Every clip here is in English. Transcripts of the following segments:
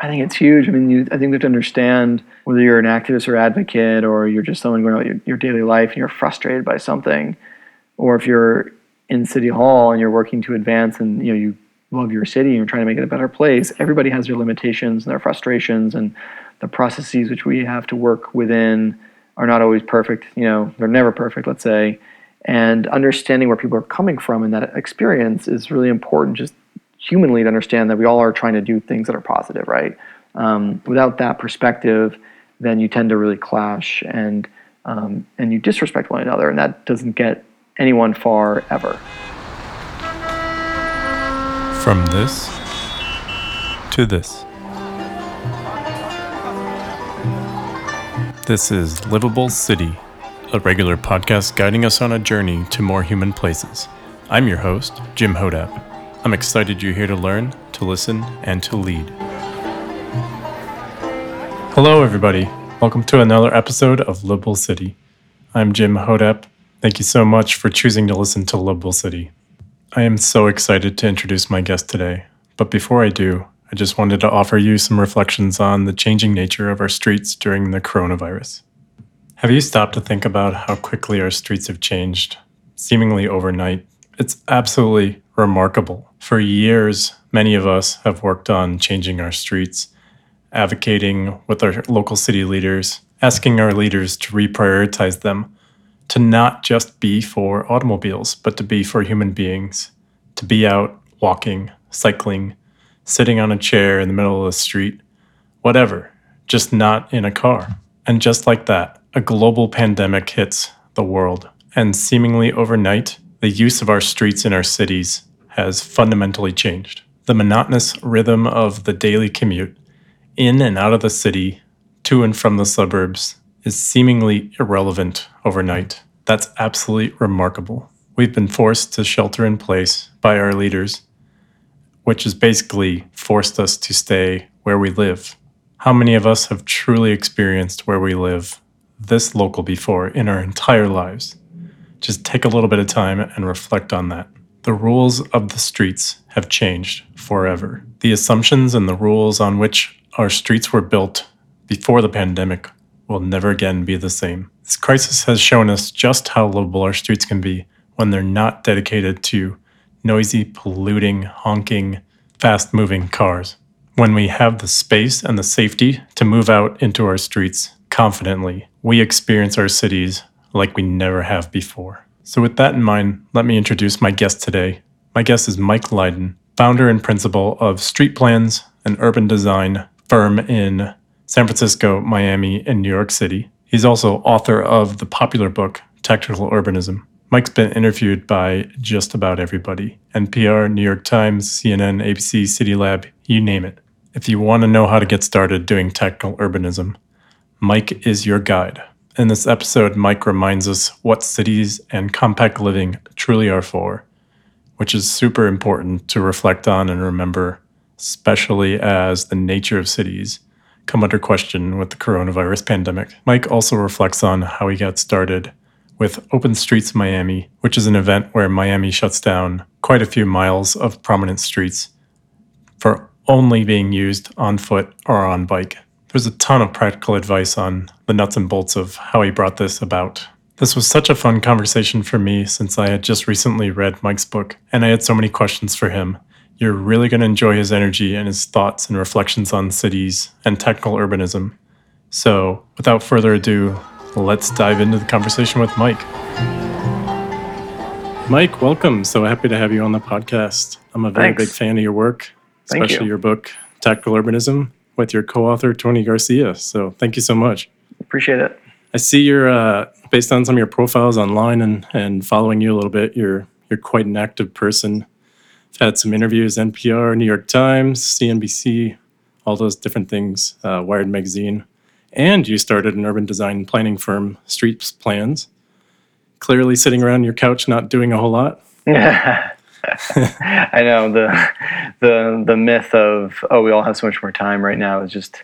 I think it's huge. I mean, you, I think we have to understand whether you're an activist or advocate, or you're just someone going about your, your daily life and you're frustrated by something, or if you're in City Hall and you're working to advance and you know you love your city and you're trying to make it a better place. Everybody has their limitations and their frustrations, and the processes which we have to work within are not always perfect. You know, they're never perfect. Let's say, and understanding where people are coming from in that experience is really important. Just humanly to understand that we all are trying to do things that are positive, right? Um, without that perspective, then you tend to really clash and um, and you disrespect one another, and that doesn't get anyone far ever. From this to this. This is Livable City, a regular podcast guiding us on a journey to more human places. I'm your host, Jim Hodap. I'm excited you're here to learn, to listen, and to lead. Hello, everybody. Welcome to another episode of Livable City. I'm Jim Hodap. Thank you so much for choosing to listen to Livable City. I am so excited to introduce my guest today. But before I do, I just wanted to offer you some reflections on the changing nature of our streets during the coronavirus. Have you stopped to think about how quickly our streets have changed, seemingly overnight? It's absolutely remarkable. For years, many of us have worked on changing our streets, advocating with our local city leaders, asking our leaders to reprioritize them to not just be for automobiles, but to be for human beings, to be out walking, cycling, sitting on a chair in the middle of the street, whatever, just not in a car. And just like that, a global pandemic hits the world. And seemingly overnight, the use of our streets in our cities has fundamentally changed. The monotonous rhythm of the daily commute in and out of the city, to and from the suburbs, is seemingly irrelevant overnight. That's absolutely remarkable. We've been forced to shelter in place by our leaders, which has basically forced us to stay where we live. How many of us have truly experienced where we live this local before in our entire lives? Just take a little bit of time and reflect on that. The rules of the streets have changed forever. The assumptions and the rules on which our streets were built before the pandemic will never again be the same. This crisis has shown us just how livable our streets can be when they're not dedicated to noisy, polluting, honking, fast moving cars. When we have the space and the safety to move out into our streets confidently, we experience our cities like we never have before. So, with that in mind, let me introduce my guest today. My guest is Mike Lydon, founder and principal of StreetPlans, an urban design firm in San Francisco, Miami, and New York City. He's also author of the popular book, Tactical Urbanism. Mike's been interviewed by just about everybody NPR, New York Times, CNN, ABC, City Lab, you name it. If you want to know how to get started doing tactical urbanism, Mike is your guide. In this episode, Mike reminds us what cities and compact living truly are for, which is super important to reflect on and remember, especially as the nature of cities come under question with the coronavirus pandemic. Mike also reflects on how he got started with Open Streets Miami, which is an event where Miami shuts down quite a few miles of prominent streets for only being used on foot or on bike. There's a ton of practical advice on the nuts and bolts of how he brought this about. This was such a fun conversation for me since I had just recently read Mike's book and I had so many questions for him. You're really going to enjoy his energy and his thoughts and reflections on cities and tactical urbanism. So, without further ado, let's dive into the conversation with Mike. Mike, welcome. So happy to have you on the podcast. I'm a very Thanks. big fan of your work, especially you. your book, Tactical Urbanism, with your co author, Tony Garcia. So, thank you so much. Appreciate it. I see you're, uh, based on some of your profiles online and, and following you a little bit, you're, you're quite an active person. I've had some interviews, NPR, New York Times, CNBC, all those different things, uh, Wired Magazine. And you started an urban design planning firm, Streets Plans. Clearly sitting around your couch, not doing a whole lot. I know the the the myth of oh we all have so much more time right now is just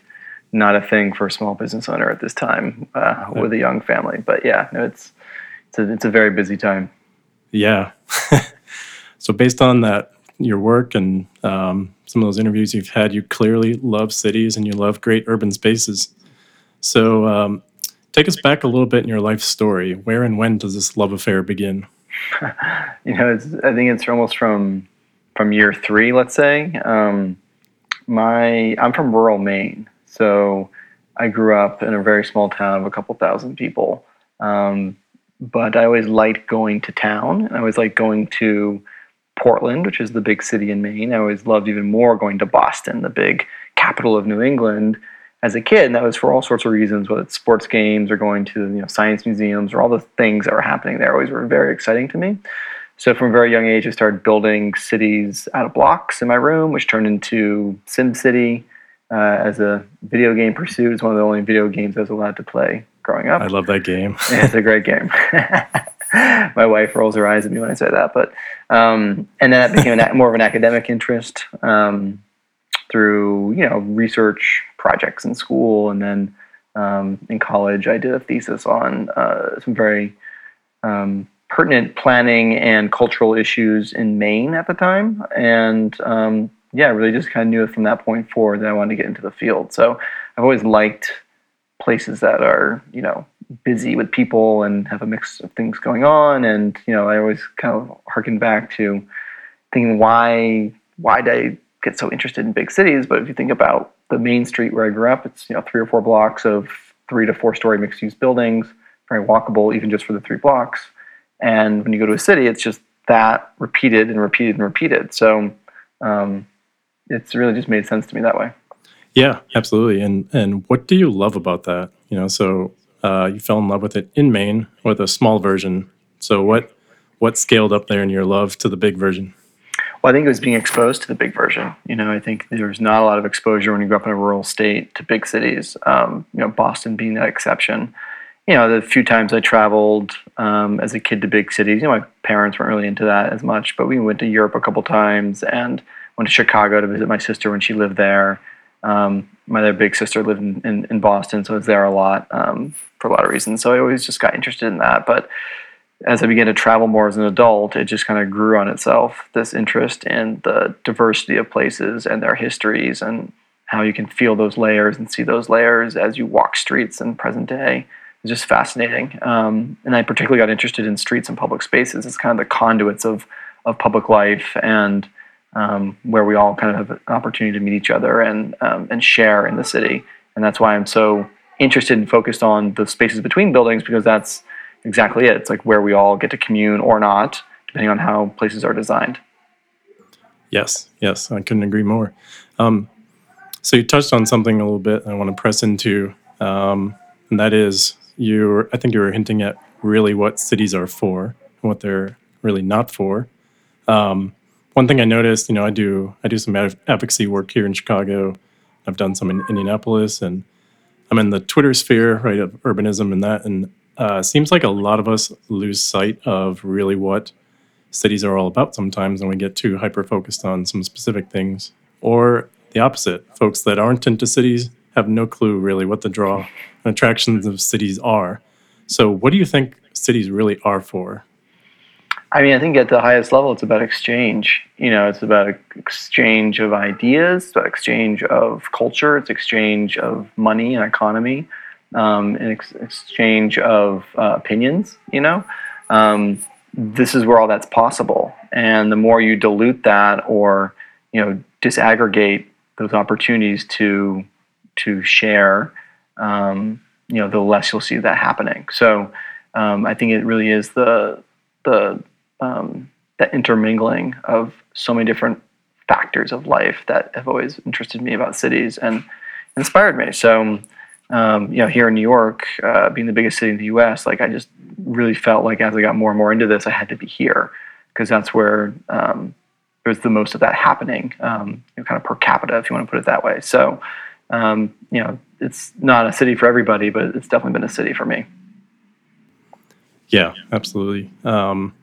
not a thing for a small business owner at this time uh, with a young family. But yeah, no, it's it's a, it's a very busy time. Yeah. so, based on that your work and um, some of those interviews you've had, you clearly love cities and you love great urban spaces. So, um, take us back a little bit in your life story. Where and when does this love affair begin? you know, it's, I think it's almost from from year three, let's say. Um, my I'm from rural Maine, so I grew up in a very small town of a couple thousand people. Um, but I always liked going to town. I always liked going to Portland, which is the big city in Maine. I always loved even more going to Boston, the big capital of New England, as a kid. And that was for all sorts of reasons, whether it's sports games or going to you know science museums or all the things that were happening there. Always were very exciting to me. So from a very young age, I started building cities out of blocks in my room, which turned into SimCity uh, as a video game pursuit. It's one of the only video games I was allowed to play growing up. I love that game. it's a great game. My wife rolls her eyes at me when I say that, but um, and then that became an, more of an academic interest um, through you know research projects in school, and then um, in college I did a thesis on uh, some very um, pertinent planning and cultural issues in Maine at the time, and um, yeah, really just kind of knew it from that point forward that I wanted to get into the field. So I've always liked places that are you know busy with people and have a mix of things going on. And you know i always kind of harken back to thinking why why did i get so interested in big cities? But if you think about the main street where i grew up it's you know three or four blocks of three to four story mixed use buildings very walkable even just for the three blocks. And when you go to a city it's just that repeated and repeated and repeated. So um, it's really just made sense to me that way yeah, absolutely. And and what do you love about that? You know, so uh, you fell in love with it in Maine with a small version. So what what scaled up there in your love to the big version? Well, I think it was being exposed to the big version. You know, I think there's not a lot of exposure when you grow up in a rural state to big cities. Um, you know, Boston being that exception. You know, the few times I traveled um, as a kid to big cities, you know, my parents weren't really into that as much, but we went to Europe a couple times and went to Chicago to visit my sister when she lived there. Um, my other big sister lived in, in, in, Boston, so I was there a lot um, for a lot of reasons. So I always just got interested in that. But as I began to travel more as an adult, it just kind of grew on itself this interest in the diversity of places and their histories and how you can feel those layers and see those layers as you walk streets in present day. It's just fascinating. Um, and I particularly got interested in streets and public spaces as kind of the conduits of, of public life and um, where we all kind of have an opportunity to meet each other and um, and share in the city. And that's why I'm so interested and focused on the spaces between buildings because that's exactly it. It's like where we all get to commune or not, depending on how places are designed. Yes, yes, I couldn't agree more. Um, so you touched on something a little bit I want to press into, um, and that is you. I think you were hinting at really what cities are for and what they're really not for. Um, one thing I noticed, you know, I do I do some advocacy work here in Chicago. I've done some in Indianapolis, and I'm in the Twitter sphere, right, of urbanism and that. And uh, seems like a lot of us lose sight of really what cities are all about sometimes, and we get too hyper focused on some specific things, or the opposite. Folks that aren't into cities have no clue really what the draw and attractions of cities are. So, what do you think cities really are for? I mean, I think at the highest level, it's about exchange. You know, it's about exchange of ideas, about exchange of culture, it's exchange of money and economy, um, and ex- exchange of uh, opinions. You know, um, this is where all that's possible. And the more you dilute that, or you know, disaggregate those opportunities to to share, um, you know, the less you'll see that happening. So, um, I think it really is the the um, that intermingling of so many different factors of life that have always interested me about cities and inspired me. So, um, you know, here in New York, uh, being the biggest city in the U.S., like I just really felt like as I got more and more into this, I had to be here because that's where um, there's the most of that happening, um, you know, kind of per capita, if you want to put it that way. So, um, you know, it's not a city for everybody, but it's definitely been a city for me. Yeah, absolutely. Um,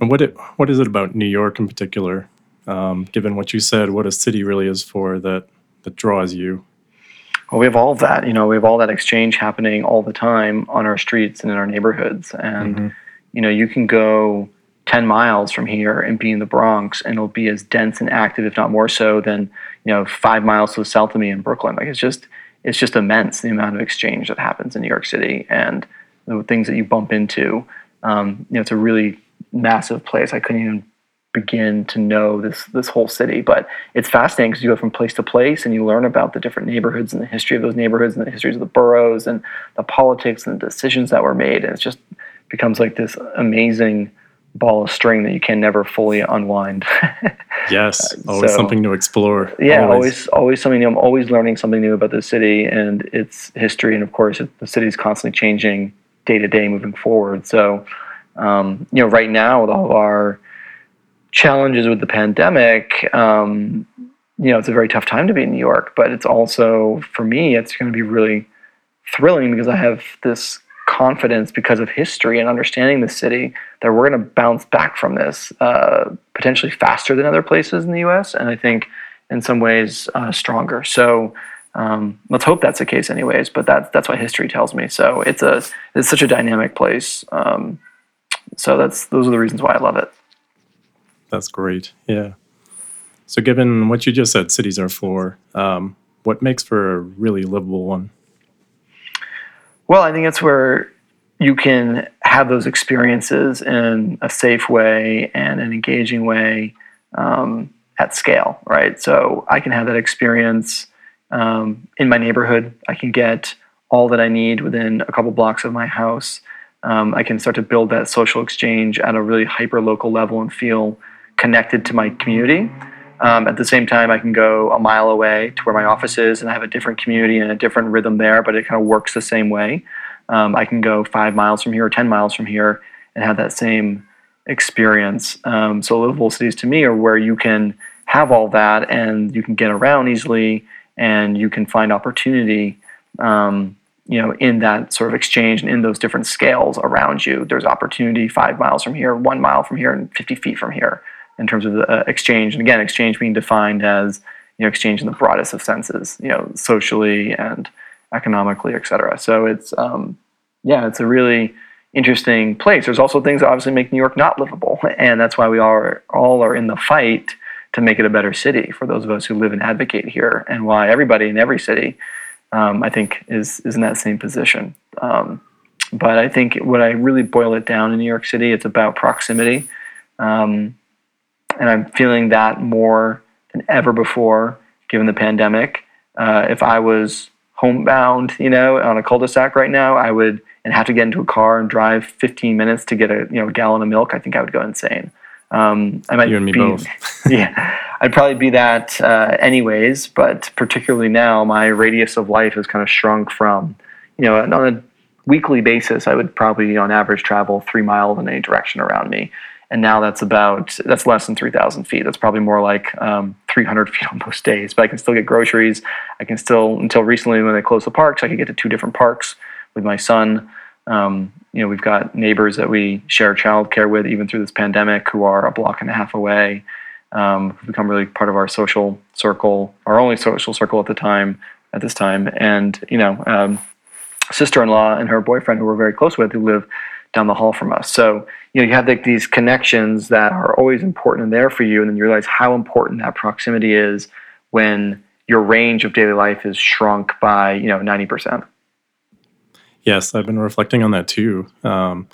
and what it what is it about New York in particular, um, given what you said, what a city really is for that that draws you? Well, we have all of that. You know, we have all that exchange happening all the time on our streets and in our neighborhoods, and mm-hmm. you know, you can go 10 miles from here and be in the Bronx and it'll be as dense and active, if not more so, than you know five miles to the south of me in Brooklyn. Like it's just it's just immense the amount of exchange that happens in New York City and the things that you bump into. Um, you know, it's a really massive place. I couldn't even begin to know this this whole city, but it's fascinating because you go from place to place and you learn about the different neighborhoods and the history of those neighborhoods and the histories of the boroughs and the politics and the decisions that were made. And it just becomes like this amazing ball of string that you can never fully unwind. yes, uh, always So- something to explore. yeah, always. always something new. I'm always learning something new about the city and its history, and of course, it, the city's constantly changing day to day, moving forward. So, um, you know, right now with all of our challenges with the pandemic, um, you know, it's a very tough time to be in New York. But it's also for me, it's going to be really thrilling because I have this confidence because of history and understanding the city that we're going to bounce back from this uh, potentially faster than other places in the U.S. and I think in some ways uh, stronger. So um, let's hope that's the case, anyways. But that's that's what history tells me. So it's a it's such a dynamic place. Um, so that's those are the reasons why I love it. That's great. Yeah. So, given what you just said, cities are for, um, what makes for a really livable one? Well, I think it's where you can have those experiences in a safe way and an engaging way um, at scale, right? So I can have that experience um, in my neighborhood. I can get all that I need within a couple blocks of my house. Um, I can start to build that social exchange at a really hyper local level and feel connected to my community. Um, at the same time, I can go a mile away to where my office is and I have a different community and a different rhythm there, but it kind of works the same way. Um, I can go five miles from here or 10 miles from here and have that same experience. Um, so, livable cities to me are where you can have all that and you can get around easily and you can find opportunity. Um, you know, in that sort of exchange and in those different scales around you, there's opportunity five miles from here, one mile from here, and 50 feet from here in terms of the uh, exchange. And again, exchange being defined as you know exchange in the broadest of senses, you know, socially and economically, et cetera. So it's um, yeah, it's a really interesting place. There's also things that obviously make New York not livable, and that's why we are all are in the fight to make it a better city for those of us who live and advocate here, and why everybody in every city, um, I think, is is in that same position. Um, but I think when I really boil it down in New York City, it's about proximity. Um, and I'm feeling that more than ever before, given the pandemic. Uh, if I was homebound, you know, on a cul-de-sac right now, I would and have to get into a car and drive 15 minutes to get a you know gallon of milk. I think I would go insane. Um, I might You and me be, both. yeah, I'd probably be that uh, anyways. But particularly now, my radius of life has kind of shrunk from, you know, on a weekly basis, I would probably on average travel three miles in any direction around me. And now that's about that's less than 3000 feet. That's probably more like um, 300 feet on most days but i can still get groceries. I can still until recently when they closed the parks i could get to two different parks with my son. Um, you know we've got neighbors that we share childcare with even through this pandemic who are a block and a half away um, become really part of our social circle our only social circle at the time at this time and you know um, sister-in-law and her boyfriend who we're very close with who live down the hall from us. So you know you have like these connections that are always important and there for you, and then you realize how important that proximity is when your range of daily life is shrunk by you know ninety percent. Yes, I've been reflecting on that too. Um,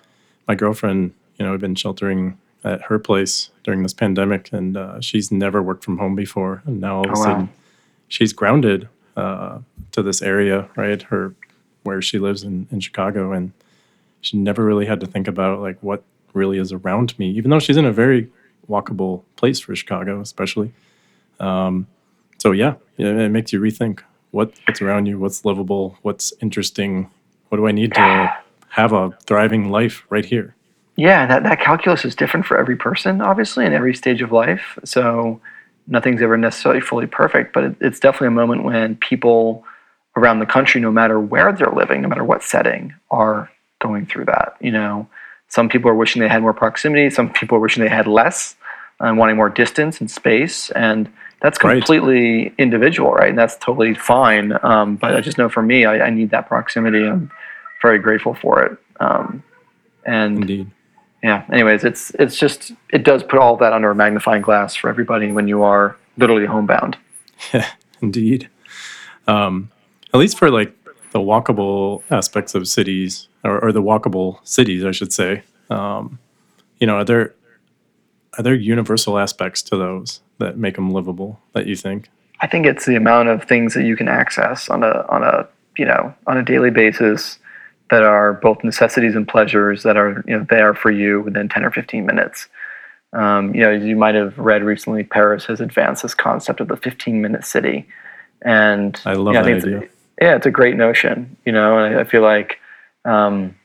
my girlfriend, you know, we've been sheltering at her place during this pandemic, and uh, she's never worked from home before. And now all of a Oh, wow. sudden, she's grounded uh, to this area, right? Her where she lives in, in Chicago, and she never really had to think about like what really is around me, even though she's in a very walkable place for Chicago, especially. Um, so yeah, yeah, it makes you rethink what what's around you, what's livable, what's interesting. What do I need to have a thriving life right here? Yeah, that, that calculus is different for every person, obviously, in every stage of life. So nothing's ever necessarily fully perfect, but it, it's definitely a moment when people around the country, no matter where they're living, no matter what setting, are going through that. You know, some people are wishing they had more proximity, some people are wishing they had less and wanting more distance and space. And that's Right. completely individual, right? And that's totally fine. Um, but I just know for me, I, I need that proximity. I'm very grateful for it. Um, and Indeed. Yeah. Anyways, it's it's just it does put all that under a magnifying glass for everybody when you are literally homebound. Yeah, indeed. Um, at least for like the walkable aspects of cities, or, or the walkable cities, I should say. Um, you know, are there are there universal aspects to those that make them livable? That you think? I think it's the amount of things that you can access on a on a you know on a daily basis that are both necessities and pleasures that are you know there for you within ten or fifteen minutes. Um, you know, you might have read recently, Paris has advanced this concept of the 15 minute city. And I love you know, that think idea. It's, yeah, it's a great notion, you know, and I, I feel like um,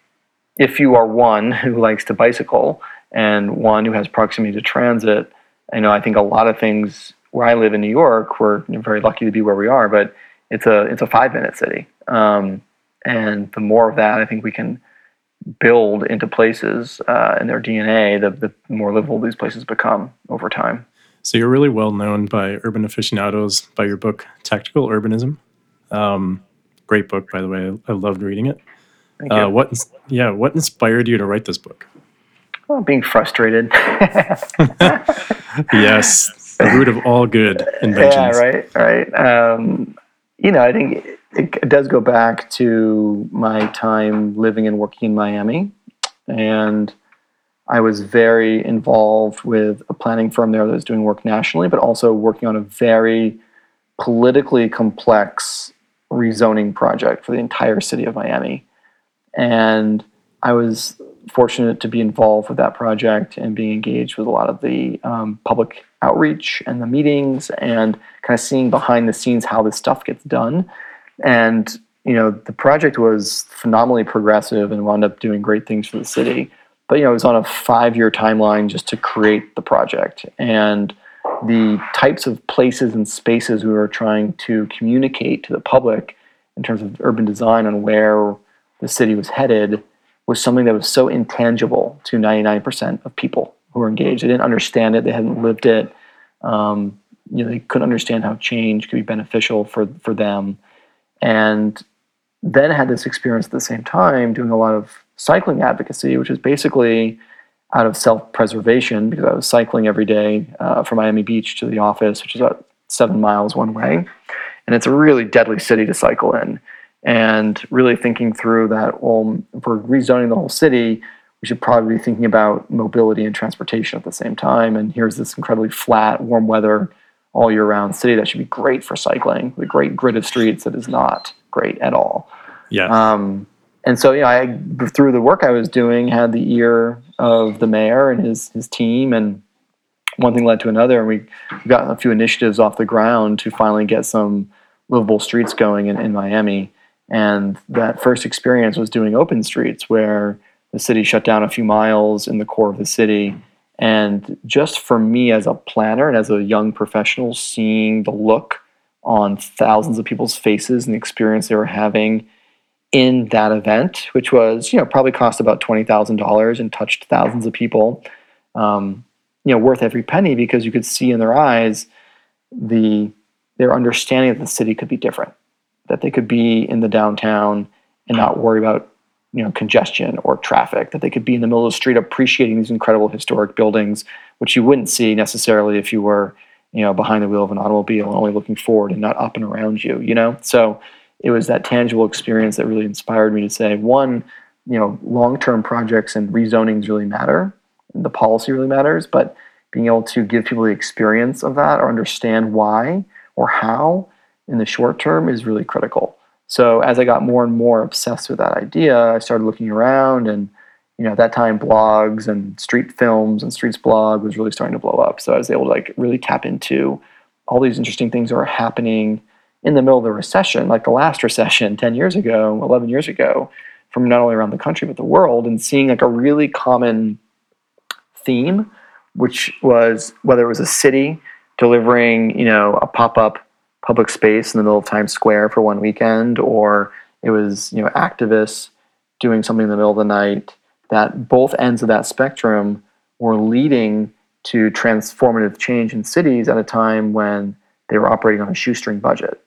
if you are one who likes to bicycle and one who has proximity to transit, I know I think a lot of things where I live in New York, we're very lucky to be where we are, but it's a, it's a five minute city. Um, and the more of that I think we can build into places uh, and their DNA, the, the more livable these places become over time. So you're really well known by urban aficionados by your book Tactical Urbanism. Um, great book, by the way. I, I loved reading it. Thank you. Uh, what? Yeah, what inspired you to write this book? Well, being frustrated. Yes, the root of all good inventions. yeah, right, right. Um, you know, I think it, does go back to my time living and working in Miami, and I was very involved with a planning firm there that was doing work nationally, but also working on a very politically complex rezoning project for the entire city of Miami. And I was fortunate to be involved with that project and being engaged with a lot of the um, public outreach and the meetings and kind of seeing behind the scenes how this stuff gets done. And you know, the project was phenomenally progressive and wound up doing great things for the city. But you know, it was on a five-year timeline just to create the project and the types of places and spaces we were trying to communicate to the public in terms of urban design on where the city was headed was something that was so intangible to 99% of people who were engaged. They didn't understand it, they hadn't lived it. Um, you know, they couldn't understand how change could be beneficial for, for them. And then had this experience at the same time doing a lot of cycling advocacy, which is basically out of self preservation because I was cycling every day uh, from Miami Beach to the office, which is about seven miles one way. And it's a really deadly city to cycle in. And really thinking through that, well, if we're rezoning the whole city, we should probably be thinking about mobility and transportation at the same time. And here's this incredibly flat, warm weather, all year round city that should be great for cycling, the great grid of streets that is not great at all. Yeah. Um, and so, yeah, I through the work I was doing, had the ear of the mayor and his his team, and one thing led to another, and we got a few initiatives off the ground to finally get some livable streets going in, in Miami. And that first experience was doing open streets, where the city shut down a few miles in the core of the city. And just for me as a planner and as a young professional, seeing the look on thousands of people's faces and the experience they were having in that event, which was, you know, probably cost about $20,000 and touched thousands of people, um, you know, worth every penny because you could see in their eyes the their understanding that the city could be different, that they could be in the downtown and not worry about, you know, congestion or traffic, that they could be in the middle of the street appreciating these incredible historic buildings, which you wouldn't see necessarily if you were, you know, behind the wheel of an automobile and only looking forward and not up and around you, you know? So it was that tangible experience that really inspired me to say, one, you know, long-term projects and rezonings really matter. The policy really matters, but being able to give people the experience of that or understand why or how in the short term is really critical. So as I got more and more obsessed with that idea, I started looking around and you know, at that time blogs and street films and Streetsblog was really starting to blow up. So I was able to like really tap into all these interesting things that were happening in the middle of the recession, like the last recession 10 years ago, 11 years ago, from not only around the country but the world, and seeing like a really common theme, which was whether it was a city delivering, you know, a pop-up public space in the middle of Times Square for one weekend, or it was, you know, activists doing something in the middle of the night, that both ends of that spectrum were leading to transformative change in cities at a time when they were operating on a shoestring budget.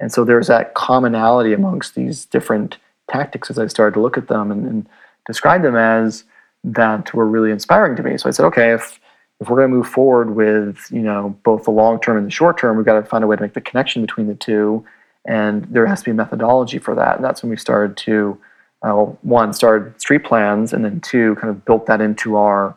And so there's that commonality amongst these different tactics as I started to look at them and, and describe them as that were really inspiring to me. So I said, okay, if if we're going to move forward with you know both the long term and the short term, we've got to find a way to make the connection between the two, and there has to be a methodology for that. And that's when we started to uh, one started StreetPlans, and then two kind of built that into our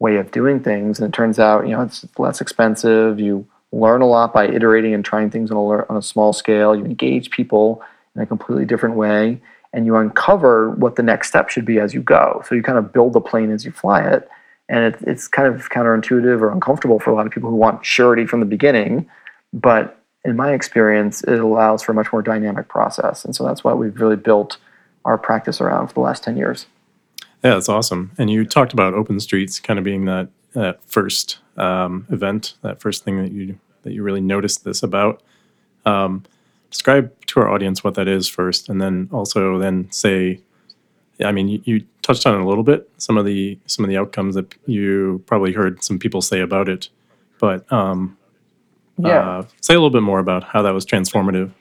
way of doing things. And it turns out you know it's less expensive. You learn a lot by iterating and trying things on a, on a small scale. You engage people in a completely different way, and you uncover what the next step should be as you go. So you kind of build the plane as you fly it and it, it's kind of counterintuitive or uncomfortable for a lot of people who want surety from the beginning but in my experience it allows for a much more dynamic process. And so that's what we've really built our practice around for the last 10 years. Yeah that's awesome. And you talked about open streets kind of being that, that first um, event that first thing that you that you really noticed this about. Um, describe to our audience what that is first and then also then say I mean, you, you, touched on it a little bit. Some of the some of the outcomes that you probably heard some people say about it, but um, yeah, uh, say a little bit more about how that was transformative.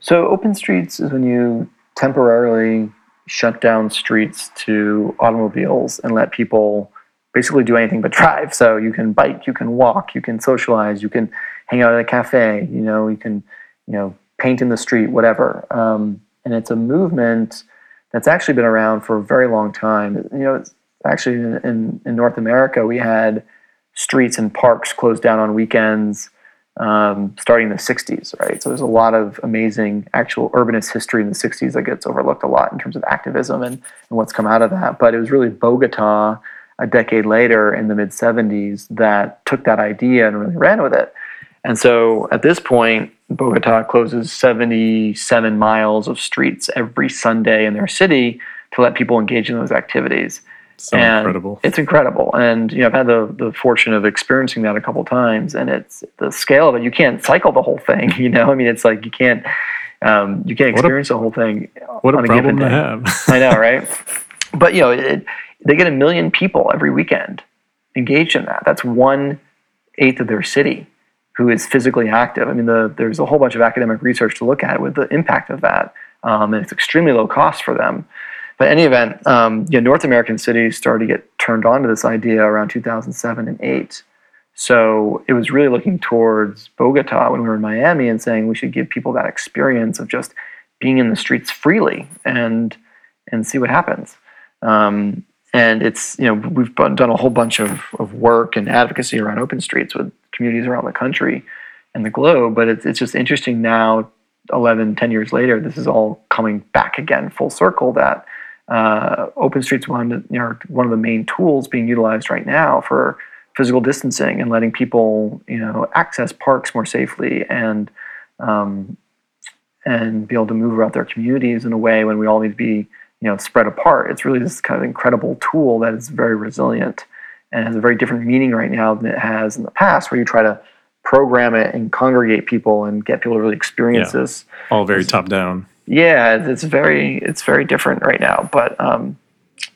So, open streets is when you temporarily shut down streets to automobiles and let people basically do anything but drive. So you can bike, you can walk, you can socialize, you can hang out at a cafe. You know, you can you know paint in the street, whatever. Um, and it's a movement that's actually been around for a very long time. You know, actually in, in, in North America, we had streets and parks closed down on weekends um, starting in the 60s, right? So there's a lot of amazing actual urbanist history in the 60s that gets overlooked a lot in terms of activism and, and what's come out of that. But it was really Bogota a decade later in the mid 70s that took that idea and really ran with it. And so at this point, Bogota closes 77 miles of streets every Sunday in their city to let people engage in those activities. So and incredible. It's incredible. And you know, I've had the, the fortune of experiencing that a couple times and it's the scale of it. You can't cycle the whole thing, you know? I mean, it's like you can't um, you can't experience a, the whole thing what on a, a given day. To have. I know, right? But you know, it, they get a million people every weekend engaged in that. That's one eighth of their city who is physically active. I mean, the, there's a whole bunch of academic research to look at with the impact of that, um, and it's extremely low cost for them. But in any event, um, you know, North American cities started to get turned on to this idea around 2007 and 8. So it was really looking towards Bogota when we were in Miami and saying we should give people that experience of just being in the streets freely and and see what happens. Um, and it's you know we've done a whole bunch of, of work and advocacy around open streets with communities around the country and the globe but it's, it's just interesting now 11 10 years later this is all coming back again full circle that uh, open streets one you know, one of the main tools being utilized right now for physical distancing and letting people you know access parks more safely and um, and be able to move around their communities in a way when we all need to be you know spread apart. It's really this kind of incredible tool that is very resilient and has a very different meaning right now than it has in the past, where you try to program it and congregate people and get people to really experience Yeah. this. All very top down. Yeah, it's- it's very it's very different right now. But um,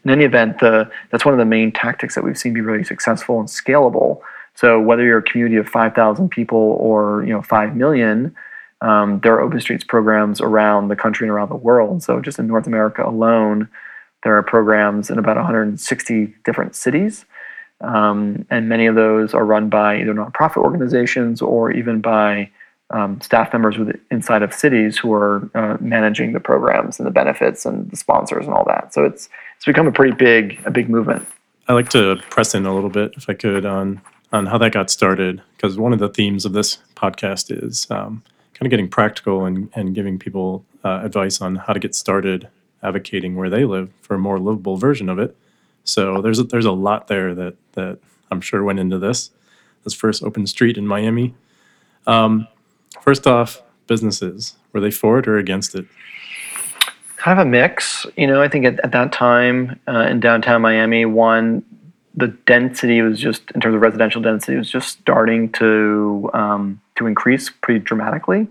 in any event, the that's one of the main tactics that we've seen be really successful and scalable. So whether you're a community of five thousand people or you know five million, um, there are open streets programs around the country and around the world. So just in North America alone, there are programs in about 160 different cities. Um, and many of those are run by either nonprofit organizations or even by um, staff members with, inside of cities who are uh, managing the programs and the benefits and the sponsors and all that. So it's it's become a pretty big a big movement. I like to press in a little bit, if I could, on on how that got started, because one of the themes of this podcast is um, kind of getting practical and, and giving people uh, advice on how to get started advocating where they live for a more livable version of it. So there's a, there's a lot there that that I'm sure went into this. This first open street in Miami. Um, first off, businesses were they for it or against it? kind of a mix. You know, I think at, at that time uh, in downtown Miami, one, the density was just in terms of residential density was just starting to um, to increase pretty dramatically.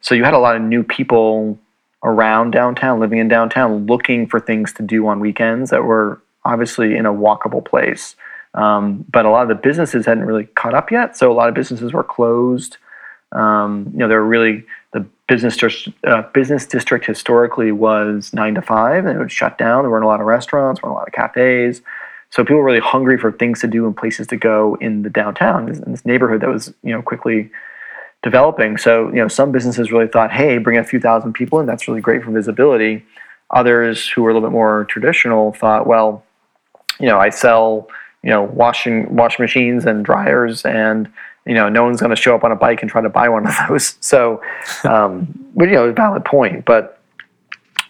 So you had a lot of new people around downtown, living in downtown, looking for things to do on weekends that were obviously in a walkable place. Um, but a lot of the businesses hadn't really caught up yet, so a lot of businesses were closed. Um, you know, there were really the business dis- uh, business district historically was nine to five, and it would shut down. There weren't a lot of restaurants, weren't a lot of cafes, so people were really hungry for things to do and places to go in the downtown in this neighborhood that was you know quickly developing. So you know some businesses really thought, hey, bring a few thousand people in, that's really great for visibility. Others who were a little bit more traditional thought, well, you know, I sell you know washing washing machines and dryers and you know no one's going to show up on a bike and try to buy one of those. So um, but you know valid point. But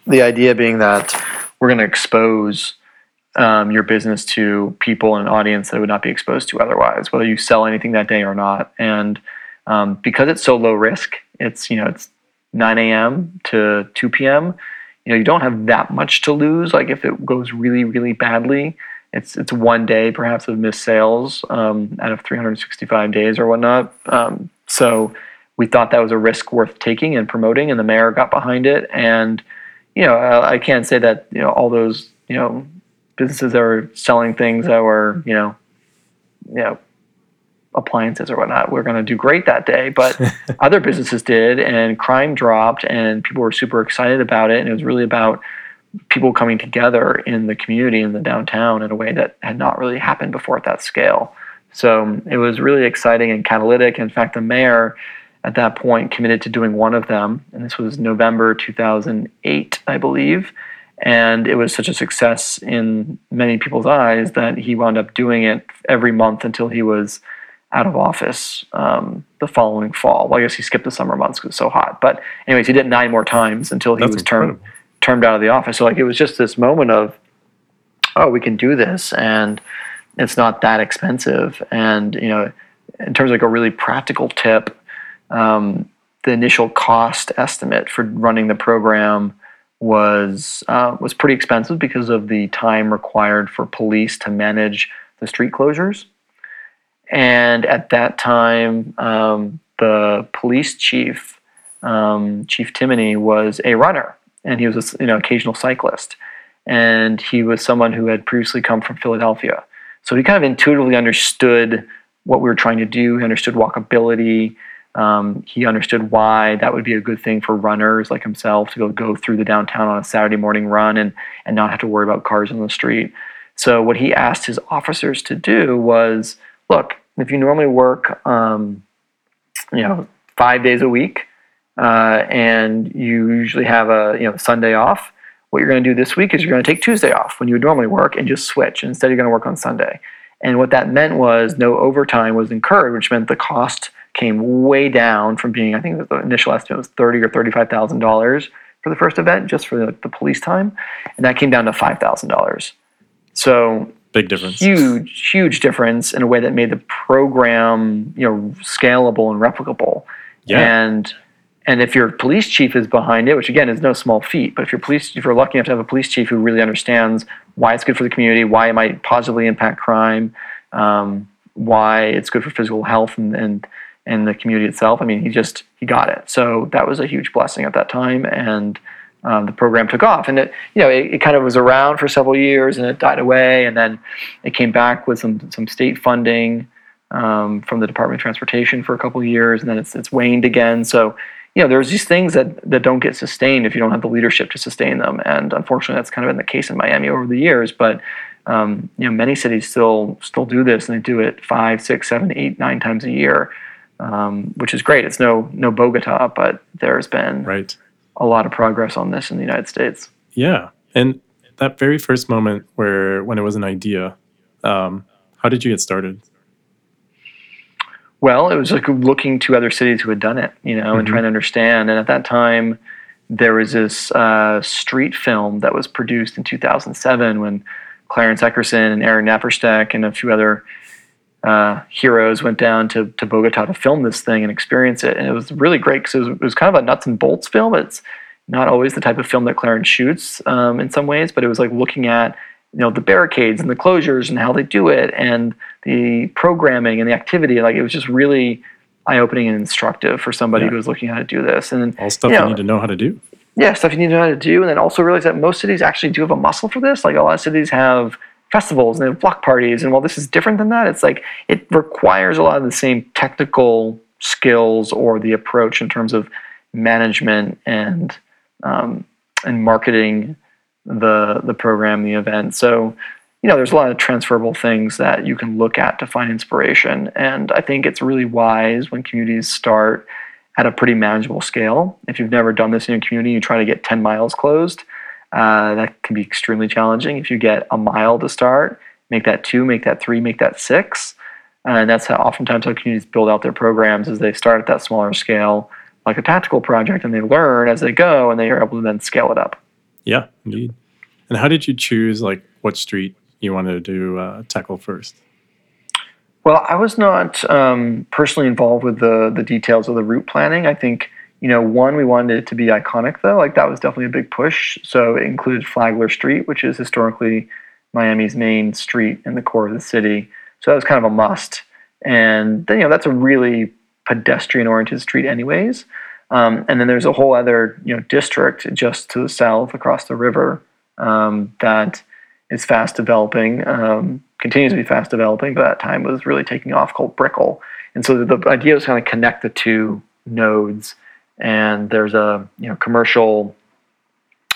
the idea being that we're going to expose um, your business to people and an audience that would not be exposed to otherwise whether you sell anything that day or not. And um, because it's so low risk it's you know it's 9 a.m to 2 p.m you know you don't have that much to lose like if it goes really really badly it's it's one day perhaps of missed sales um, out of 365 days or whatnot. Um, so we thought that was a risk worth taking and promoting, and the mayor got behind it. And you know, I, I can't say that you know all those you know businesses that were selling things that were you know you know appliances or whatnot we're going to do great that day but other businesses did and crime dropped and people were super excited about it and it was really about people coming together in the community in the downtown in a way that had not really happened before at that scale. So it was really exciting and catalytic. In fact, the mayor at that point committed to doing one of them, and this was November 2008, I believe. And it was such a success in many people's eyes that he wound up doing it every month until he was out of office um, the following fall. Well, I guess he skipped the summer months because it was so hot. But anyways, he did it nine more times until he That's was termed incredible. Termed out of the office. So like it was just this moment of, oh, we can do this, and it's not that expensive. And you know, in terms of like a really practical tip, um, the initial cost estimate for running the program was uh, was pretty expensive because of the time required for police to manage the street closures. And at that time, um, the police chief, um, Chief Timoney, was a runner and he was a you know occasional cyclist, and he was someone who had previously come from Philadelphia, so he kind of intuitively understood what we were trying to do. He understood walkability. Um, he understood why that would be a good thing for runners like himself to go go through the downtown on a Saturday morning run and and not have to worry about cars on the street. So what he asked his officers to do was, look, if you normally work, um, you know, five days a week, uh, and you usually have a you know Sunday off. What you're going to do this week is you're going to take Tuesday off when you would normally work and just switch. Instead, you're going to work on Sunday. And what that meant was no overtime was incurred, which meant the cost came way down from being I think the initial estimate was thirty or thirty-five thousand dollars for the first event just for the, the police time, and that came down to five thousand dollars. So Big difference. huge, huge difference in a way that made the program you know scalable and replicable. Yeah. And and if your police chief is behind it, which again is no small feat, but if your police, if you're lucky enough to have a police chief who really understands why it's good for the community, why it might positively impact crime, um, why it's good for physical health and, and and the community itself. I mean, he just he got it. So that was a huge blessing at that time, and um, the program took off. And it you know it, it kind of was around for several years, and it died away, and then it came back with some some state funding um, from the Department of Transportation for a couple years, and then it's it's waned again. So you know, there's these things that, that don't get sustained if you don't have the leadership to sustain them. And unfortunately, that's kind of been the case in Miami over the years. But um, you know, many cities still still do this, and they do it five, six, seven, eight, nine times a year, um, which is great. It's no no Bogota, but there's been Right. a lot of progress on this in the United States. Yeah. And that very first moment where when it was an idea, um, how did you get started? Well, it was like looking to other cities who had done it, you know, and Mhm. trying to understand. And at that time, there was this uh, street film that was produced in 2007 when Clarence Eckerson and Aaron Naparstek and a few other uh, heroes went down to, to Bogota to film this thing and experience it. And it was really great because it was, it was kind of a nuts and bolts film. It's not always the type of film that Clarence shoots um, in some ways, but it was like looking at you know the barricades and the closures and how they do it and the programming and the activity. Like it was just really eye opening and instructive for somebody Yeah. who was looking at how to do this. And All stuff Yeah. you need to know how to do. yeah, stuff you need to know how to do, and then also realize that most cities actually do have a muscle for this. Like a lot of cities have festivals and they have block parties, and while this is different than that, it's like it requires a lot of the same technical skills or the approach in terms of management and um, and marketing the the program, the event. So, you know, there's a lot of transferable things that you can look at to find inspiration. And I think it's really wise when communities start at a pretty manageable scale. If you've never done this in your community, you try to get 10 miles closed. Uh, that can be extremely challenging. If you get a mile to start, make that two, make that three, make that six. And that's how oftentimes how communities build out their programs is they start at that smaller scale, like a tactical project, and they learn as they go, and they are able to then scale it up. Yeah, indeed. And how did you choose like what street you wanted to uh, tackle first? Well, I was not um, personally involved with the the details of the route planning. I think you know, one we wanted it to be iconic though. Like that was definitely a big push. So it included Flagler Street, which is historically Miami's main street in the core of the city. So that was kind of a must. And then, you know, that's a really pedestrian oriented street, anyways. Um, and then there's a whole other, you know, district just to the south across the river um, that is fast developing, um, continues to be fast developing, but at that time was really taking off called Brickell. And so the, the idea was kind of connect the two nodes. And there's a, you know, commercial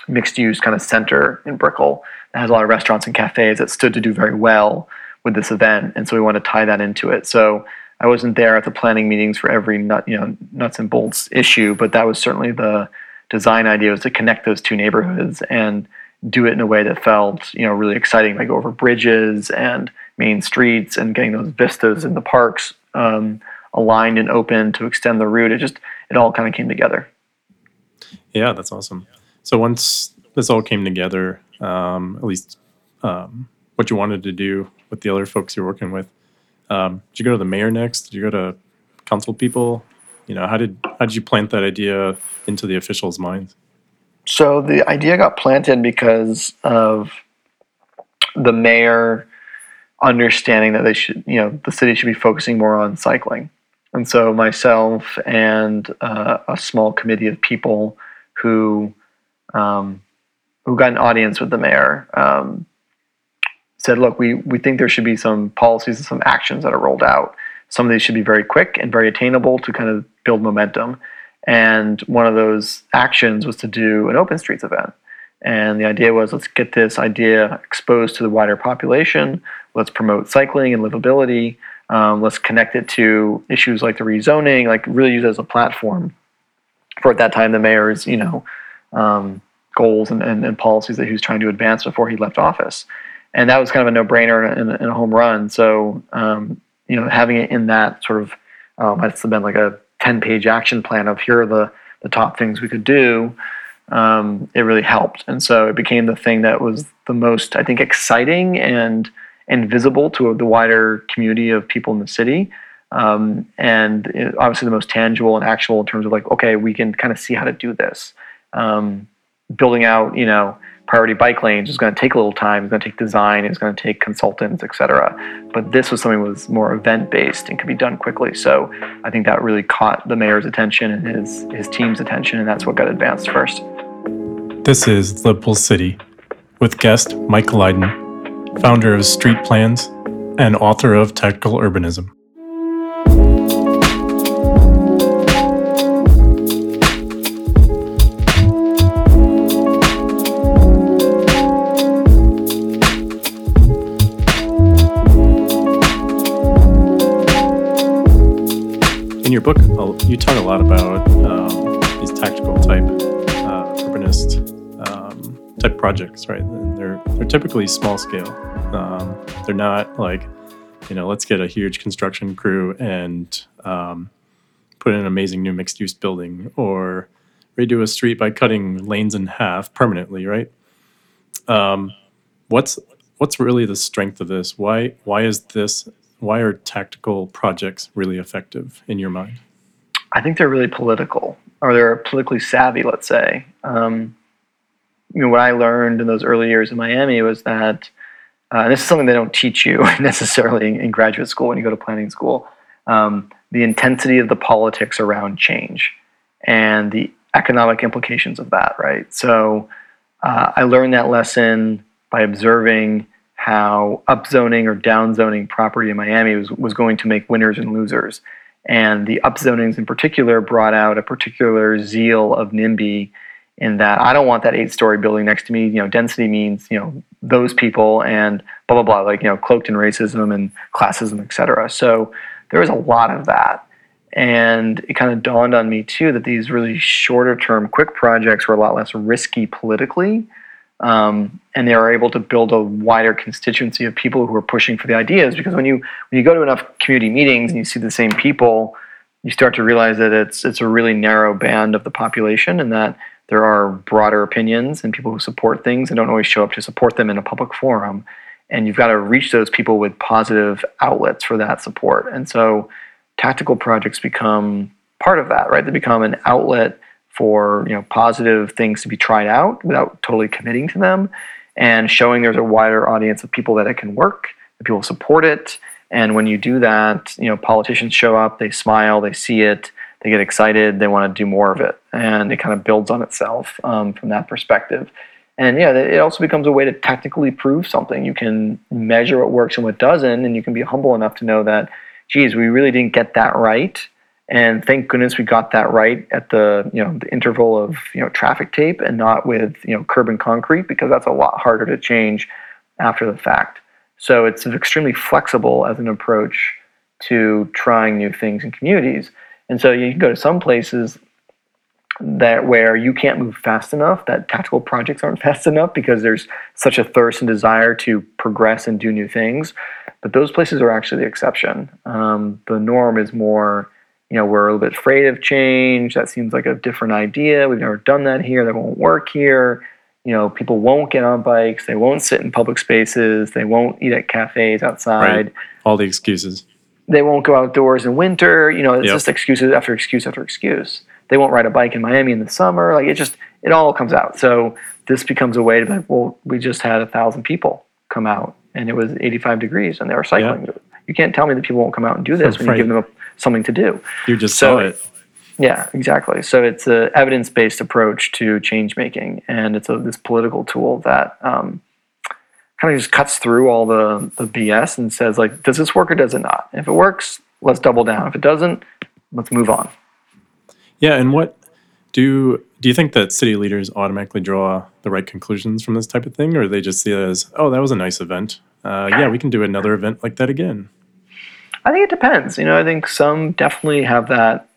mixed use kind of center in Brickell that has a lot of restaurants and cafes that stood to do very well with this event, and so we want to tie that into it. So I wasn't there at the planning meetings for every nut, you know, nuts and bolts issue, but that was certainly the design idea was to connect those two neighborhoods and do it in a way that felt, you know, really exciting, like over bridges and main streets and getting those vistas in the parks um, aligned and open to extend the route. It just it all kind of came together. Yeah, that's awesome. So once this all came together, um, at least um, what you wanted to do with the other folks you're working with. Um, did you go to the mayor next? Did you go to council people? You know, how did how did you plant that idea into the officials' minds? So the idea got planted because of the mayor understanding that they should, you know, the city should be focusing more on cycling. And so myself and uh, a small committee of people who um, who got an audience with the mayor um, said, look, we, we think there should be some policies and some actions that are rolled out. Some of these should be very quick and very attainable to kind of build momentum. And one of those actions was to do an open streets event. And the idea was let's get this idea exposed to the wider population. Let's promote cycling and livability. Um, let's connect it to issues like the rezoning, like really use it as a platform for at that time the mayor's, you know, um, goals and, and, and, policies that he was trying to advance before he left office and that was kind of a no-brainer and, a home run. So um, you know, having it in that sort of um, have been like a ten-page action plan of here are the the top things we could do. Um, it really helped, and so it became the thing that was the most, I think, exciting and and visible to the wider community of people in the city. Um, and it, obviously the most tangible and actual in terms of like, okay, we can kind of see how to do this. Um, building out, you know, priority bike lanes is going to take a little time. It's going to take design. It's going to take consultants, etc. But this was something that was more event based and could be done quickly. So I think that really caught the mayor's attention and his his team's attention, and that's what got advanced first. This is Livable City with guest Mike Lydon, founder of StreetPlans and author of Tactical Urbanism. Your book, you talk a lot about um, these tactical type uh, urbanist um, type projects, right? They're they're typically small scale. Um, they're not like you know, let's get a huge construction crew and um, put in an amazing new mixed use building or redo a street by cutting lanes in half permanently, right? Um, what's what's really the strength of this? Why why is this why are tactical projects really effective in your mind? I think they're really political, or they're politically savvy. Let's say. Um, you know, what I learned in those early years in Miami was that, uh, this is something they don't teach you necessarily in, graduate school when you go to planning school. Um, the intensity of the politics around change and the economic implications of that. Right. So uh, I learned that lesson by observing how upzoning or downzoning property in Miami was, was going to make winners and losers. And the upzonings in particular brought out a particular zeal of NIMBY in that I don't want that eight story building next to me. You know, density means, you know, those people and blah, blah, blah, like, you know, cloaked in racism and classism, et cetera. So there was a lot of that. And it kind of dawned on me too that these really shorter term, quick projects were a lot less risky politically. Um, and they are able to build a wider constituency of people who are pushing for the ideas. Because when you when you go to enough community meetings and you see the same people, you start to realize that it's it's a really narrow band of the population, and that there are broader opinions and people who support things and don't always show up to support them in a public forum. And you've got to reach those people with positive outlets for that support. And so tactical projects become part of that, right? They become an outlet for you know positive things to be tried out without totally committing to them and showing there's a wider audience of people that it can work, that people support it. And when you do that, you know, politicians show up, they smile, they see it, they get excited, they want to do more of it, and it kind of builds on itself um, from that perspective. And yeah, it also becomes a way to technically prove something. You can measure what works and what doesn't, and you can be humble enough to know that, geez, we really didn't get that right. And thank goodness we got that right at the you know the interval of you know traffic tape and not with you know curb and concrete because that's a lot harder to change after the fact. So it's extremely flexible as an approach to trying new things in communities. And so you can go to some places that where you can't move fast enough, that tactical projects aren't fast enough because there's such a thirst and desire to progress and do new things. But those places are actually the exception. Um, the norm is more, you know, we're a little bit afraid of change. That seems like a different idea. We've never done that here. That won't work here. You know, people won't get on bikes. They won't sit in public spaces. They won't eat at cafes outside. Right. All the excuses. They won't go outdoors in winter. You know, it's Yep. just excuses after excuse after excuse. They won't ride a bike in Miami in the summer. Like it just, it all comes out. So this becomes a way to be like, well, we just had a thousand people come out and it was 85 degrees and they were cycling. You can't tell me that people won't come out and do this when Right. you give them a, something to do. You just So- saw it. Yeah, exactly. So it's an evidence-based approach to change making, and it's a, this political tool that um, kind of just cuts through all the, the BS and says like, does this work or does it not? If it works, let's double down. If it doesn't, let's move on. Yeah, and what do do you think that city leaders automatically draw the right conclusions from this type of thing, or they just see it as, oh, that was a nice event. Uh, yeah, we can do another event like that again. I think it depends. You know, I think some definitely have that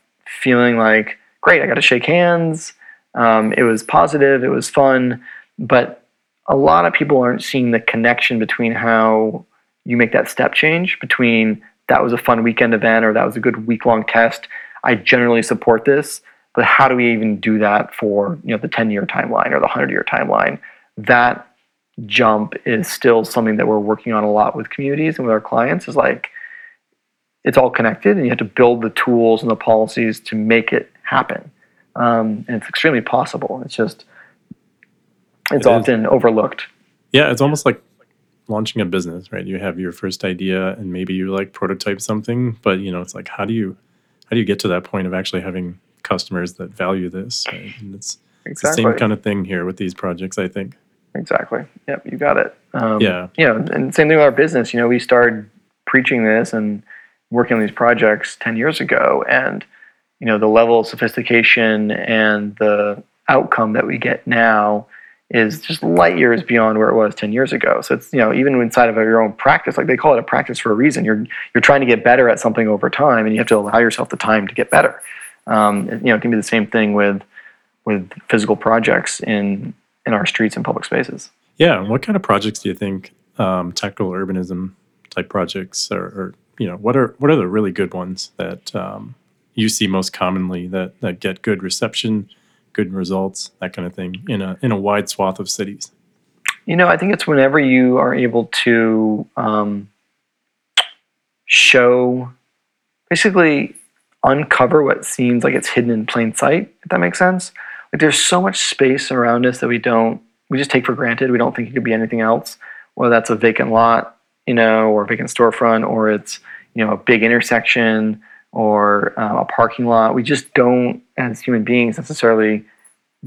feeling like, great, I got to shake hands. Um, it was positive, it was fun, but a lot of people aren't seeing the connection between how you make that step change between that was a fun weekend event or that was a good week long test. I generally support this, but how do we even do that for you know the 10 year timeline or the 100 year timeline? That jump is still something that we're working on a lot with communities and with our clients is like it's all connected and you have to build the tools and the policies to make it happen um, and it's extremely possible it's just it's It often overlooked Yeah, it's almost like launching a business, right? You have your first idea, and maybe you like prototype something, but you know, it's like, how do you how do you get to that point of actually having customers that value this? Right? And it's, it's the same kind of thing here with these projects, I think. exactly yep you got it um, Yeah. you know and same thing with our business you know we started preaching this and working on these projects 10 years ago and you know the level of sophistication and the outcome that we get now is just light years beyond where it was 10 years ago. So it's you know even inside of your own practice like they call it a practice for a reason. You're you're trying to get better at something over time and you have to allow yourself the time to get better. Um, you know it can be the same thing with with physical projects in in our streets and public spaces. Yeah. What kind of projects do you think um, tactical urbanism type projects are, or you know, what are what are the really good ones that um, you see most commonly that that get good reception, good results, that kind of thing in a in a wide swath of cities? You know, I think it's whenever you are able to um, show, basically uncover what seems like it's hidden in plain sight, if that makes sense. Like there's so much space around us that we don't, we just take for granted. We don't think it could be anything else, whether that's a vacant lot, you know, or a vacant storefront, or it's, you know, a big intersection or uh, a parking lot. We just don't, as human beings, necessarily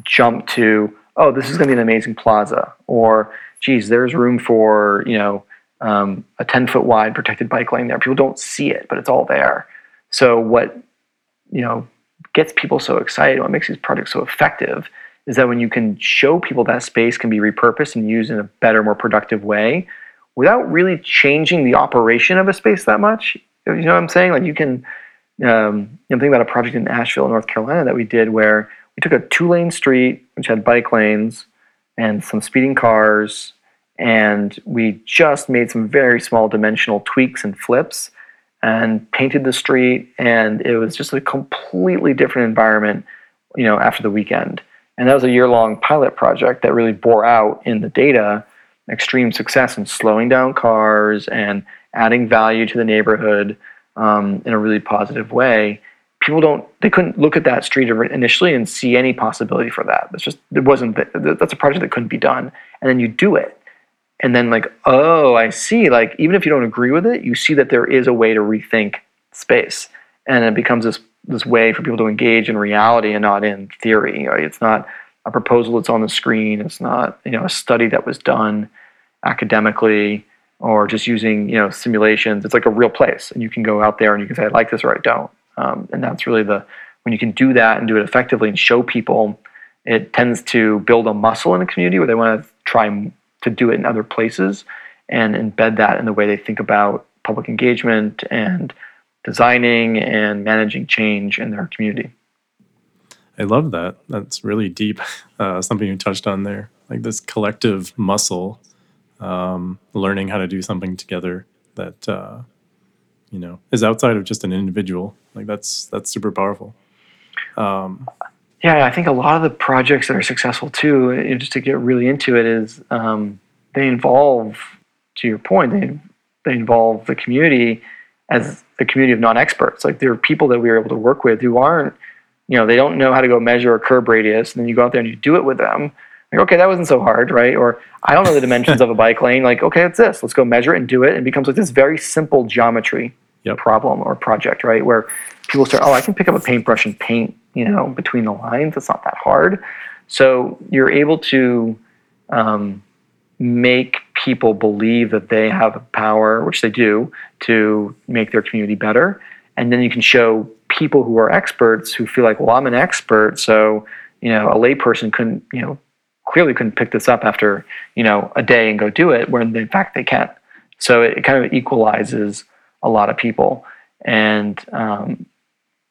jump to, oh, this is going to be an amazing plaza, or geez, there's room for you know um, a 10 foot wide protected bike lane there. People don't see it, but it's all there. So what you know gets people so excited, what makes these projects so effective, is that when you can show people that space can be repurposed and used in a better, more productive way, without really changing the operation of a space that much. You know what I'm saying? Like you can, um, I'm about a project in Asheville, North Carolina that we did where we took a two-lane street which had bike lanes and some speeding cars, and we just made some very small dimensional tweaks and flips and painted the street and it was just a completely different environment you know after the weekend and that was a year long pilot project that really bore out in the data extreme success in slowing down cars and adding value to the neighborhood um, in a really positive way. People don't they couldn't look at that street initially and see any possibility for that. That's just it wasn't that's a project that couldn't be done. And then you do it. And then like oh i see. Like even if you don't agree with it you see that there is a way to rethink space. And it becomes this this way for people to engage in reality and not in theory. It's not a proposal that's on the screen. It's not you know a study that was done academically or just using you know simulations. It's like a real place and you can go out there and you can say i like this or i don't. Um, and that's really the when you can do that and do it effectively and show people it tends to build a muscle in a community where they want to try to do it in other places and embed that in the way they think about public engagement and designing and managing change in their community. I love that. That's really deep. Uh, something you touched on there, like this collective muscle, um, learning how to do something together that uh, you know is outside of just an individual. Like that's that's super powerful. Um, yeah, I think a lot of the projects that are successful too, you know, just to get really into it, is um, they involve, to your point, they they involve the community as the community of non-experts. Like there are people that we are able to work with who aren't, you know, they don't know how to go measure a curb radius, and then you go out there and you do it with them. Like, okay, that wasn't so hard, right? Or I don't know the dimensions of a bike lane. Like, okay, it's this. Let's go measure it and do it. And it becomes like this very simple geometry Yep. problem or project, right? Where people start, oh, I can pick up a paintbrush and paint, you know, between the lines. It's not that hard. So you're able to um, make people believe that they have power, which they do, to make their community better. And then you can show people who are experts who feel like, well, I'm an expert, so you know, a layperson couldn't, you know, clearly couldn't pick this up after you know a day and go do it, when in fact they can. So it kind of equalizes a lot of people. And um,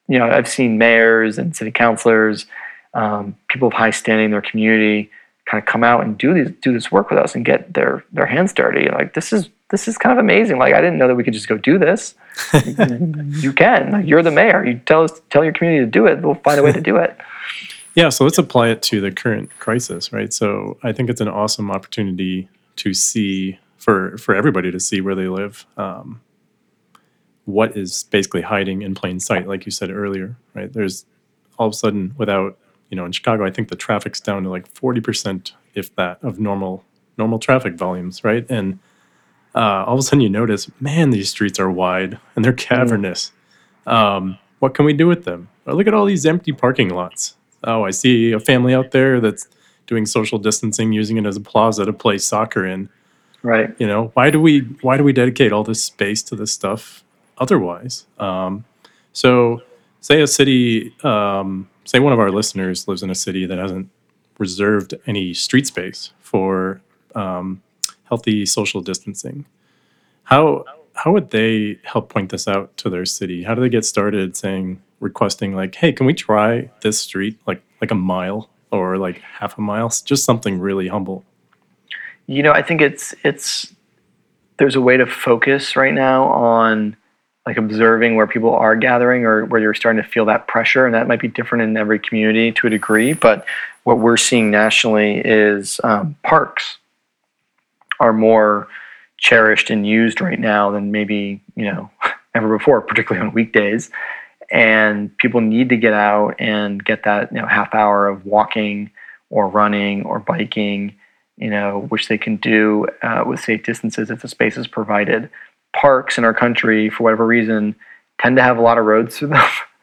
you know, I've seen mayors and city councilors, um, people of high standing in their community, kind of come out and do these do this work with us and get their their hands dirty. Like this is this is kind of amazing. Like I didn't know that we could just go do this. You can. You're the mayor. You tell us tell your community to do it. We'll find a way to do it. Yeah, so let's apply it to the current crisis, right? So I think it's an awesome opportunity to see for for everybody to see where they live. Um, what is basically hiding in plain sight, like you said earlier, right? There's all of a sudden, without you know, in Chicago, I think the traffic's down to like forty percent, if that, of normal normal traffic volumes, right? And uh, all of a sudden, you notice, man, these streets are wide and they're cavernous. Um, what can we do with them? Oh, look at all these empty parking lots. Oh, I see a family out there that's doing social distancing, using it as a plaza to play soccer in. Right. You know, why do we why do we dedicate all this space to this stuff otherwise. Um, so, say a city, um, say one of our listeners lives in a city that hasn't reserved any street space for um, healthy social distancing. How how would they help point this out to their city? How do they get started saying requesting like, hey, can we try this street like like a mile or like half a mile? Just something really humble. You know, I think it's it's there's a way to focus right now on like observing where people are gathering or where you're starting to feel that pressure and that might be different in every community to a degree but what we're seeing nationally is um, parks are more cherished and used right now than maybe you know ever before particularly on weekdays and people need to get out and get that you know half hour of walking or running or biking you know which they can do uh, with safe distances if the space is provided parks in our country, for whatever reason, tend to have a lot of roads through them.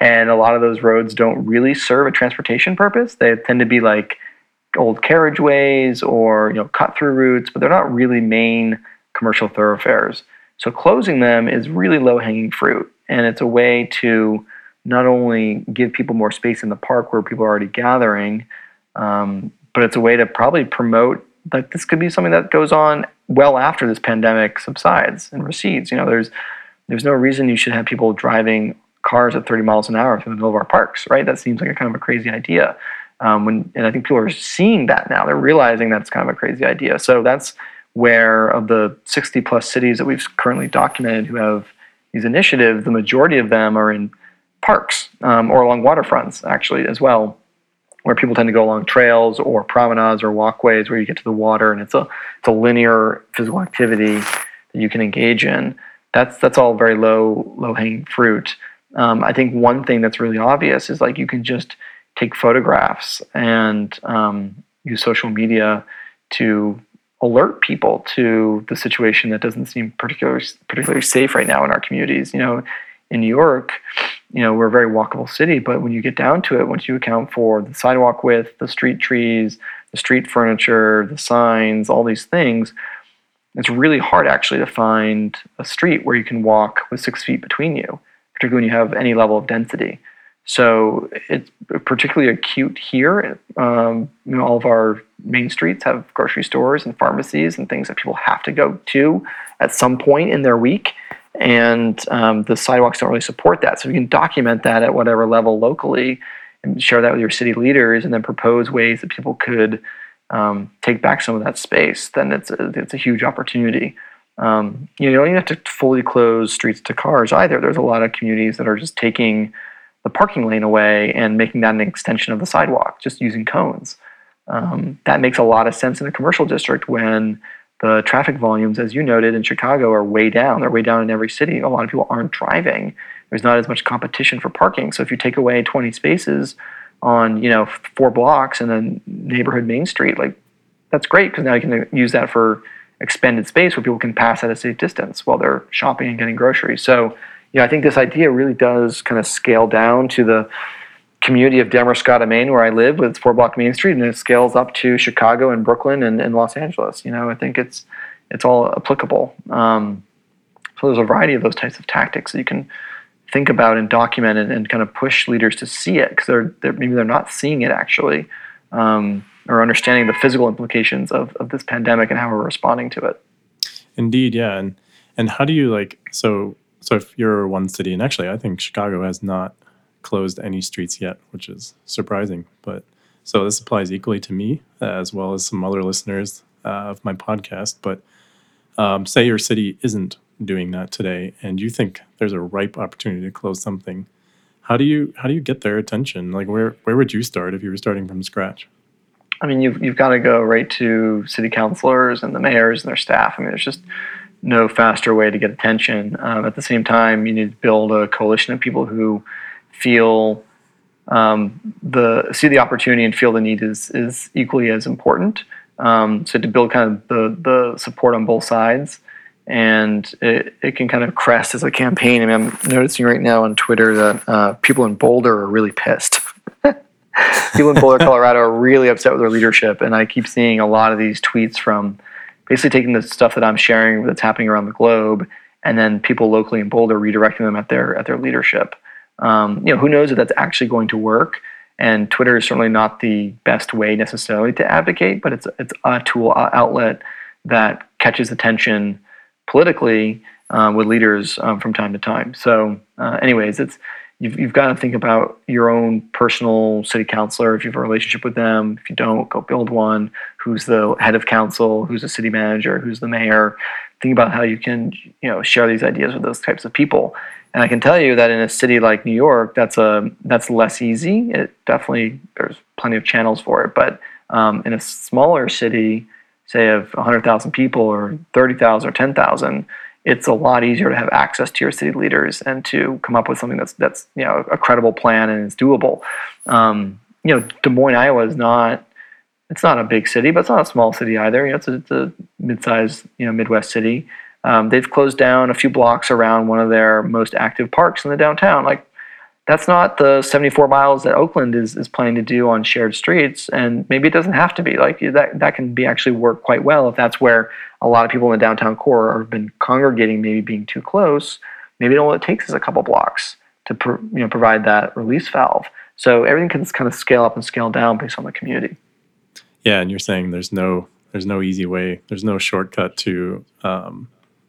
and a lot of those roads don't really serve a transportation purpose. They tend to be like old carriageways or you know cut through routes, but they're not really main commercial thoroughfares. So closing them is really low hanging fruit. and it's a way to not only give people more space in the park where people are already gathering, um, but it's a way to probably promote that this could be something that goes on well after this pandemic subsides and recedes. You know, there's there's no reason you should have people driving cars at 30 miles an hour through the middle of our parks, right? That seems like a kind of a crazy idea. Um, when and I think people are seeing that now. They're realizing that's kind of a crazy idea. So that's where of the 60 plus cities that we've currently documented who have these initiatives, the majority of them are in parks um, or along waterfronts actually as well where people tend to go along trails or promenades or walkways where you get to the water and it's a it's a linear physical activity that you can engage in. That's that's all very low low hanging fruit. Um, I think one thing that's really obvious is like you can just take photographs and um, use social media to alert people to the situation that doesn't seem particularly particularly safe right now in our communities. You know, in New York, you know, we're a very walkable city, but when you get down to it, once you account for the sidewalk width, the street trees, the street furniture, the signs, all these things, it's really hard actually to find a street where you can walk with six feet between you, particularly when you have any level of density. So it's particularly acute here. Um, you know, all of our main streets have grocery stores and pharmacies and things that people have to go to at some point in their week and um, the sidewalks don't really support that. So you can document that at whatever level locally and share that with your city leaders, and then propose ways that people could um, take back some of that space. Then it's a, it's a huge opportunity. Um, you, know, you don't even have to fully close streets to cars either. There's a lot of communities that are just taking the parking lane away and making that an extension of the sidewalk, just using cones. Um, that makes a lot of sense in a commercial district when the traffic volumes, as you noted in Chicago, are way down. They're way down in every city. A lot of people aren't driving. There's not as much competition for parking. So if you take away 20 spaces on you know four blocks in a neighborhood main street, like that's great because now you can use that for expended space where people can pass at a safe distance while they're shopping and getting groceries. So you know, I think this idea really does kind of scale down to the community of Damariscotta, Maine, where I live, with four block Main Street, and it scales up to Chicago and Brooklyn and, and Los Angeles. You know, I think it's it's all applicable. Um, so there's a variety of those types of tactics that you can think about and document and, and kind of push leaders to see it because they're, they're, maybe they're not seeing it actually um, or understanding the physical implications of, of this pandemic and how we're responding to it. Indeed, yeah, and and how do you like so so if you're one city and actually I think Chicago has not closed any streets yet, which is surprising. But so this applies equally to me as well as some other listeners uh, of my podcast. But um, say your city isn't doing that today, and you think there's a ripe opportunity to close something. How do you how do you get their attention? Like where where would you start if you were starting from scratch? I mean, you've you've got to go right to city councilors and the mayors and their staff. I mean, there's just no faster way to get attention. Um, at the same time, you need to build a coalition of people who feel um, the see the opportunity and feel the need is is equally as important. Um, so to build kind of the the support on both sides, and it, it can kind of crest as a campaign. I mean, I'm noticing right now on Twitter that uh, people in Boulder are really pissed. people in Boulder, Colorado, are really upset with their leadership, and I keep seeing a lot of these tweets from basically taking the stuff that I'm sharing that's happening around the globe, and then people locally in Boulder redirecting them at their at their leadership. Um, you know, who knows if that's actually going to work? And Twitter is certainly not the best way necessarily to advocate, but it's it's a tool outlet that catches attention politically uh, with leaders um, from time to time. So, uh, anyways, it's you've you've got to think about your own personal city councilor if you have a relationship with them. If you don't, go build one. Who's the head of council? Who's the city manager? Who's the mayor? Think about how you can you know share these ideas with those types of people and I can tell you that in a city like New York, that's a that's less easy. It definitely there's plenty of channels for it, but um, in a smaller city, say of 100,000 people or 30,000 or 10,000, it's a lot easier to have access to your city leaders and to come up with something that's that's you know a credible plan and is doable. Um, you know, Des Moines, Iowa is not it's not a big city, but it's not a small city either. You know, it's a, it's a mid-sized you know Midwest city. Um, they've closed down a few blocks around one of their most active parks in the downtown. Like, that's not the 74 miles that Oakland is, is planning to do on shared streets. And maybe it doesn't have to be. Like, that, that can be actually work quite well if that's where a lot of people in the downtown core have been congregating, maybe being too close. maybe all it takes is a couple blocks to pro, you know provide that release valve. So everything can kind of scale up and scale down based on the community. Yeah, and you're saying there's no there's no easy way, there's no shortcut to um,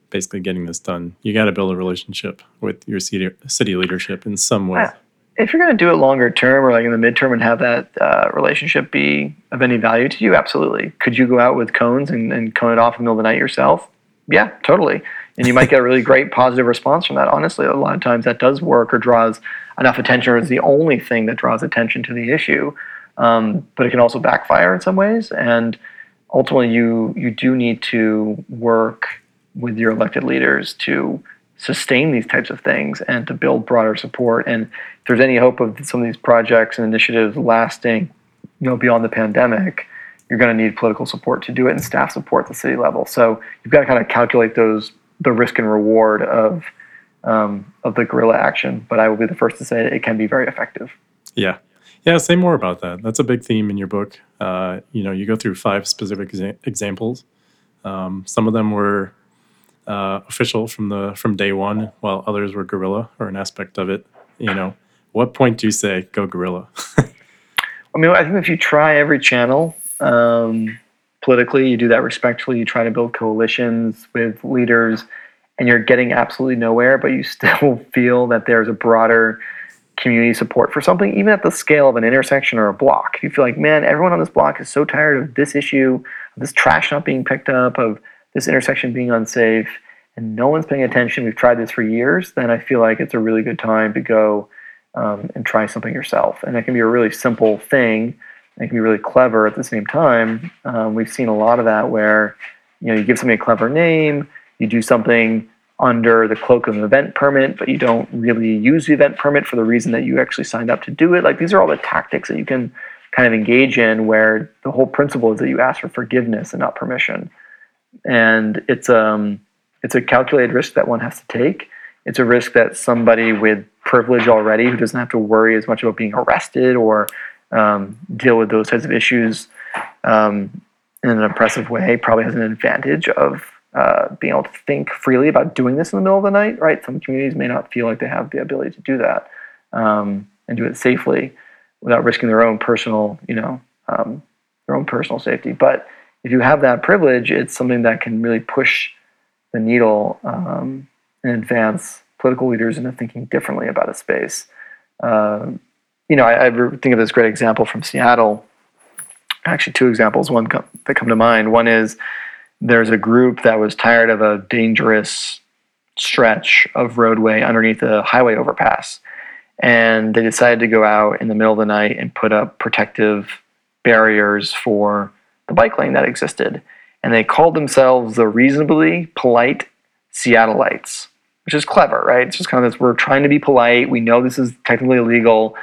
basically getting this done. You got to build a relationship with your city, city leadership in some way. Yeah. If you're going to do it longer term or like in the midterm and have that uh, relationship be of any value to you, absolutely. Could you go out with cones and, and cone it off in the middle of the night yourself? Yeah, totally. And you might get a really great positive response from that. Honestly, a lot of times that does work or draws enough attention or is the only thing that draws attention to the issue. Um, but it can also backfire in some ways. And ultimately, you you do need to work with your elected leaders to sustain these types of things and to build broader support. And if there's any hope of some of these projects and initiatives lasting, you know, beyond the pandemic, you're going to need political support to do it and staff support at the city level. So you've got to kind of calculate those the risk and reward of um, of the guerrilla action. But I will be the first to say it can be very effective. Yeah. Yeah, say more about that. That's a big theme in your book. Uh, you know, you go through five specific exa- examples. Um, some of them were uh, official from the from day one, while others were guerrilla or an aspect of it. You know, what point do you say go guerrilla? I mean, I think if you try every channel um, politically, you do that respectfully. You try to build coalitions with leaders, and you're getting absolutely nowhere, but you still feel that there's a broader community support for something, even at the scale of an intersection or a block. You feel like, man, everyone on this block is so tired of this issue, of this trash not being picked up, of this intersection being unsafe, and no one's paying attention. We've tried this for years. Then I feel like it's a really good time to go um, and try something yourself. And it can be a really simple thing. It can be really clever at the same time. Um, we've seen a lot of that where you know you give something a clever name, you do something under the cloak of an event permit, but you don't really use the event permit for the reason that you actually signed up to do it. Like these are all the tactics that you can kind of engage in where the whole principle is that you ask for forgiveness and not permission. And it's um it's a calculated risk that one has to take. It's a risk that somebody with privilege already who doesn't have to worry as much about being arrested or um, deal with those types of issues um, in an oppressive way probably has an advantage of uh, being able to think freely about doing this in the middle of the night, right? Some communities may not feel like they have the ability to do that um, and do it safely without risking their own personal, you know, um, their own personal safety. But if you have that privilege, it's something that can really push the needle um, and advance political leaders into thinking differently about a space. Um, you know, I, I, think of this great example from Seattle. Actually, two examples. One that come to mind. One is there's a group that was tired of a dangerous stretch of roadway underneath a highway overpass. And they decided to go out in the middle of the night and put up protective barriers for the bike lane that existed. And they called themselves the reasonably polite Seattleites, which is clever, right? It's just kind of this we're trying to be polite. We know this is technically illegal,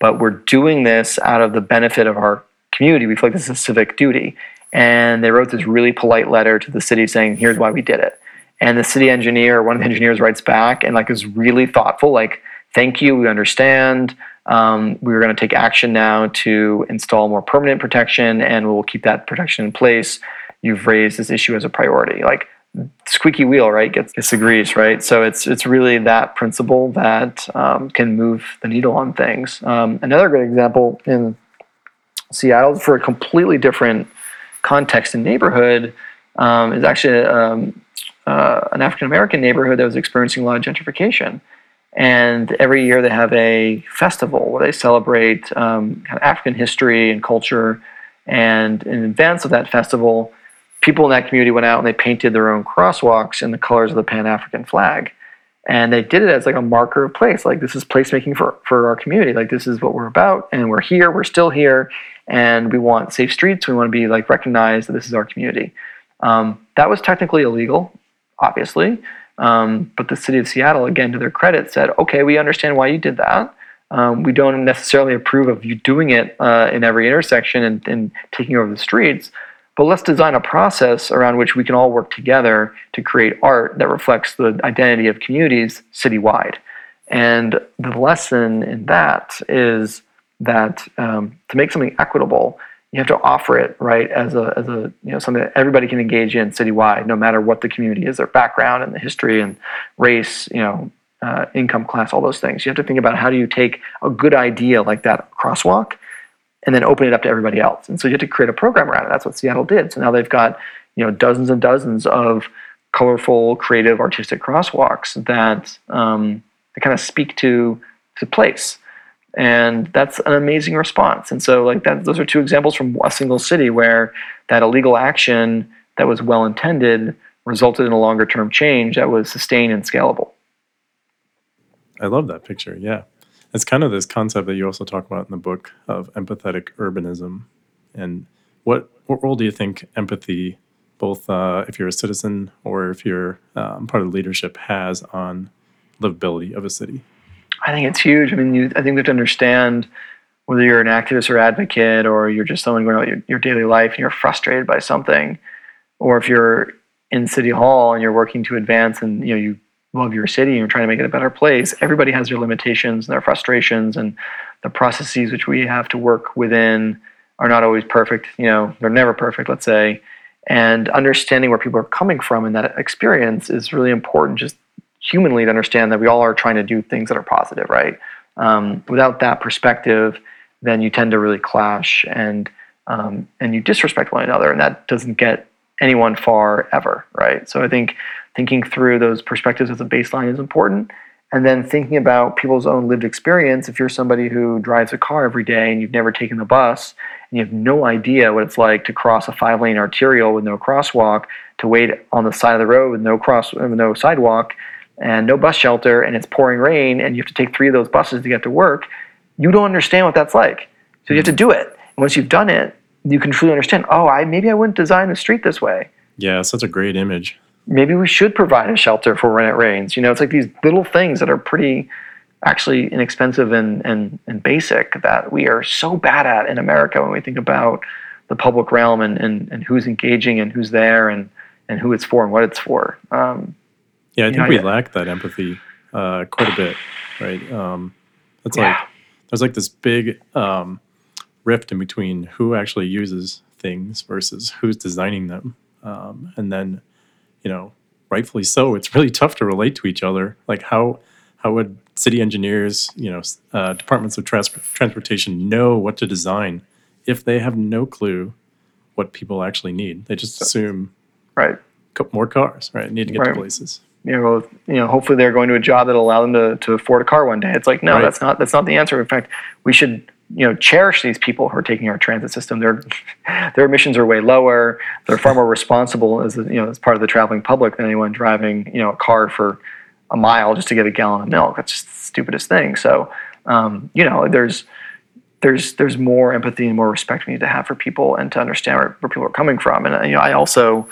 but we're doing this out of the benefit of our community. We feel like this is a civic duty and they wrote this really polite letter to the city saying, "Here's why we did it." And the city engineer, one of the engineers, writes back and like is really thoughtful, like, "Thank you, we understand. Um, we're going to take action now to install more permanent protection, and we'll keep that protection in place. You've raised this issue as a priority." Like squeaky wheel, right? Gets, gets the grease, right? So it's it's really that principle that um, can move the needle on things. Um, another good example in Seattle for a completely different context and neighborhood um, is actually um, uh, an African American neighborhood that was experiencing a lot of gentrification. And every year they have a festival where they celebrate um, kind of African history and culture. And in advance of that festival, people in that community went out and they painted their own crosswalks in the colors of the Pan African flag. And they did it as like a marker of place. Like this is placemaking for, for our community. Like this is what we're about, and we're here. We're still here, and we want safe streets. We want to be like recognized that this is our community. Um, that was technically illegal, obviously, um, but the city of Seattle, again, to their credit, said, "Okay, we understand why you did that. Um, we don't necessarily approve of you doing it uh, in every intersection and, and taking over the streets." But let's design a process around which we can all work together to create art that reflects the identity of communities citywide. And the lesson in that is that um, to make something equitable, you have to offer it right as a as a you know something that everybody can engage in citywide, no matter what the community is, their background and the history and race, you know, uh, income class, all those things. You have to think about how do you take a good idea like that crosswalk and then open it up to everybody else. And so you have to create a program around it. That's what Seattle did. So now they've got you know dozens and dozens of colorful, creative, artistic crosswalks that um, that kind of speak to to place. And that's an amazing response. And so like that, those are two examples from a single city where that illegal action that was well intended resulted in a longer term change that was sustained and scalable. I love that picture. Yeah. It's kind of this concept that you also talk about in the book of empathetic urbanism. And what, what role do you think empathy, both uh, if you're a citizen or if you're um, part of leadership, has on livability of a city? I think it's huge. I mean, you, I think we have to understand whether you're an activist or advocate or you're just someone going about your, your daily life and you're frustrated by something, or if you're in City Hall and you're working to advance and you know you love your city and you're trying to make it a better place, everybody has their limitations and their frustrations and the processes which we have to work within are not always perfect. You know, they're never perfect, let's say. And understanding where people are coming from in that experience is really important, just humanly, to understand that we all are trying to do things that are positive, right? Um, without that perspective, then you tend to really clash and um, and you disrespect one another, and that doesn't get anyone far ever, right? So I think thinking through those perspectives as a baseline is important. And then thinking about people's own lived experience. If you're somebody who drives a car every day and you've never taken the bus and you have no idea what it's like to cross a five lane arterial with no crosswalk, to wait on the side of the road with no cross, with no sidewalk, and no bus shelter, and it's pouring rain, and you have to take three of those buses to get to work, you don't understand what that's like. So you have to do it. And once you've done it, you can truly understand. Oh, I maybe I wouldn't design the street this way. Yeah, such a great image. Maybe we should provide a shelter for when it rains. You know, it's like these little things that are pretty actually inexpensive and, and, and basic that we are so bad at in America when we think about the public realm and, and, and who's engaging and who's there and, and who it's for and what it's for. Um, Yeah, I You think know, we yeah. lack that empathy uh, quite a bit, right? Um, it's Yeah. like there's like this big um, rift in between who actually uses things versus who's designing them, um, and then you know, rightfully so, it's really tough to relate to each other. Like how how would city engineers, you know, uh, departments of trans- transportation know what to design if they have no clue what people actually need? They just assume right. more cars, right? Need to get Right. to places. You know, you know, hopefully they're going to a job that'll allow them to, to afford a car one day. It's like, no, Right. that's not that's not the answer. In fact, we should, you know, cherish these people who are taking our transit system. Their their emissions are way lower. They're far more responsible as you know as part of the traveling public than anyone driving you know a car for a mile just to get a gallon of milk. That's just the stupidest thing. So, um, you know, there's there's there's more empathy and more respect we need to have for people and to understand where, where people are coming from. And uh, you know, I also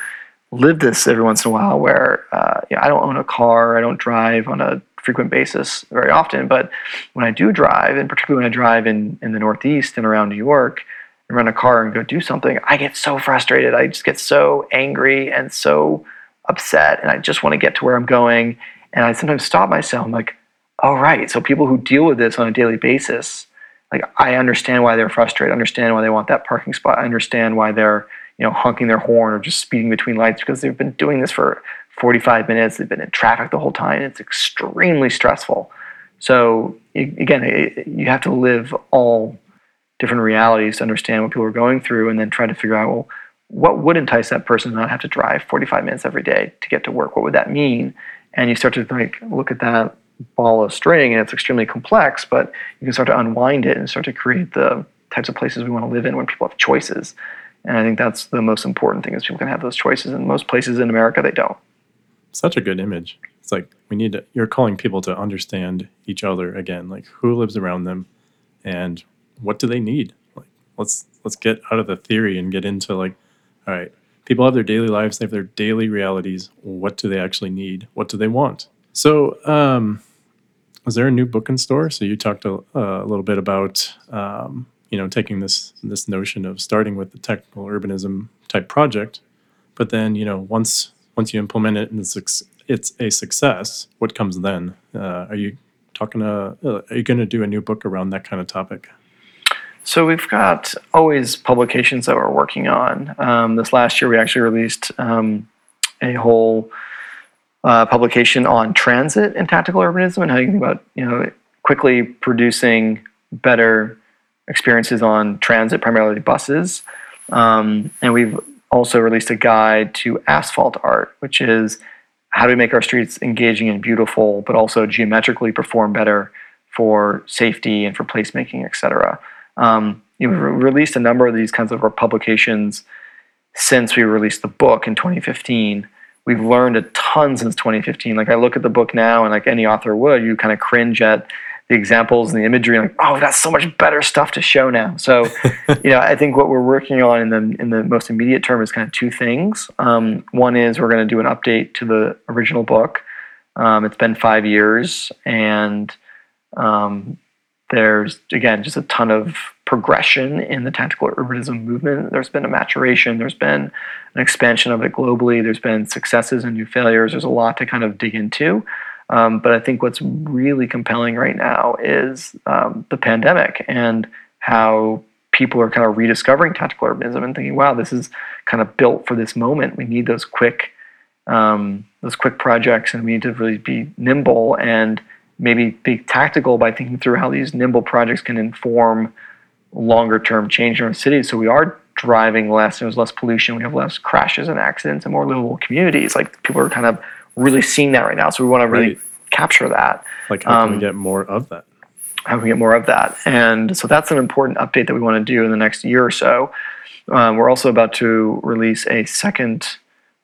live this every once in a while where uh, you know, I don't own a car, I don't drive on a frequent basis very often, but when I do drive, and particularly when I drive in, in the Northeast and around New York and rent a car and go do something, I get so frustrated. I just get so angry and so upset, and I just want to get to where I'm going. And I sometimes stop myself. I'm like, all right. So people who deal with this on a daily basis, like I understand why they're frustrated, I understand why they want that parking spot, I understand why they're you know, honking their horn or just speeding between lights because they've been doing this for 45 minutes. They've been in traffic the whole time. It's extremely stressful. So again, you have to live all different realities to understand what people are going through, and then try to figure out well, what would entice that person to not have to drive 45 minutes every day to get to work. What would that mean? And you start to like look at that ball of string, and it's extremely complex, but you can start to unwind it and start to create the types of places we want to live in when people have choices. And I think that's the most important thing is people can have those choices. And most places in America, they don't. such a good image. It's like we need to, you're calling people to understand each other again, like who lives around them and what do they need? Like let's let's get out of the theory and get into like, all right, people have their daily lives, they have their daily realities. What do they actually need? What do they want? So, um, is there a new book in store? So you talked a, uh, a little bit about, um, you know, taking this this notion of starting with the tactical urbanism type project, but then you know once once you implement it and it's, it's a success, what comes then? Uh, are you talking to? Uh, are you going to do a new book around that kind of topic? So we've got always publications that we're working on. Um, this last year, we actually released um, a whole uh, publication on transit and tactical urbanism and how you think about you know quickly producing better experiences on transit, primarily buses. Um, and we've also released a guide to asphalt art, which is how do we make our streets engaging and beautiful, but also geometrically perform better for safety and for placemaking, et cetera. Um, we've released a number of these kinds of publications since we released the book in 2015. We've learned a ton since 2015. Like I look at the book now, and like any author would, you kind of cringe at the examples and the imagery, and like, oh, we've got so much better stuff to show now. So, you know, I think what we're working on in the in the most immediate term is kind of two things. Um, one is we're going to do an update to the original book. Um, it's been five years, and um, there's again just a ton of progression in the tactical urbanism movement. There's been a maturation. There's been an expansion of it globally. There's been successes and new failures. There's a lot to kind of dig into. Um, but I think what's really compelling right now is um, the pandemic and how people are kind of rediscovering tactical urbanism and thinking, wow, this is kind of built for this moment. We need those quick, um, those quick projects, and we need to really be nimble and maybe be tactical by thinking through how these nimble projects can inform longer term change in our cities. So we are driving less, there's less pollution, we have less crashes and accidents, and more livable communities. Like people are kind of really seeing that right now. So we want to really Right. capture that. Like, how can we Um, get more of that? How can we get more of that? And so that's an important update that we want to do in the next year or so. Um, we're also about to release a second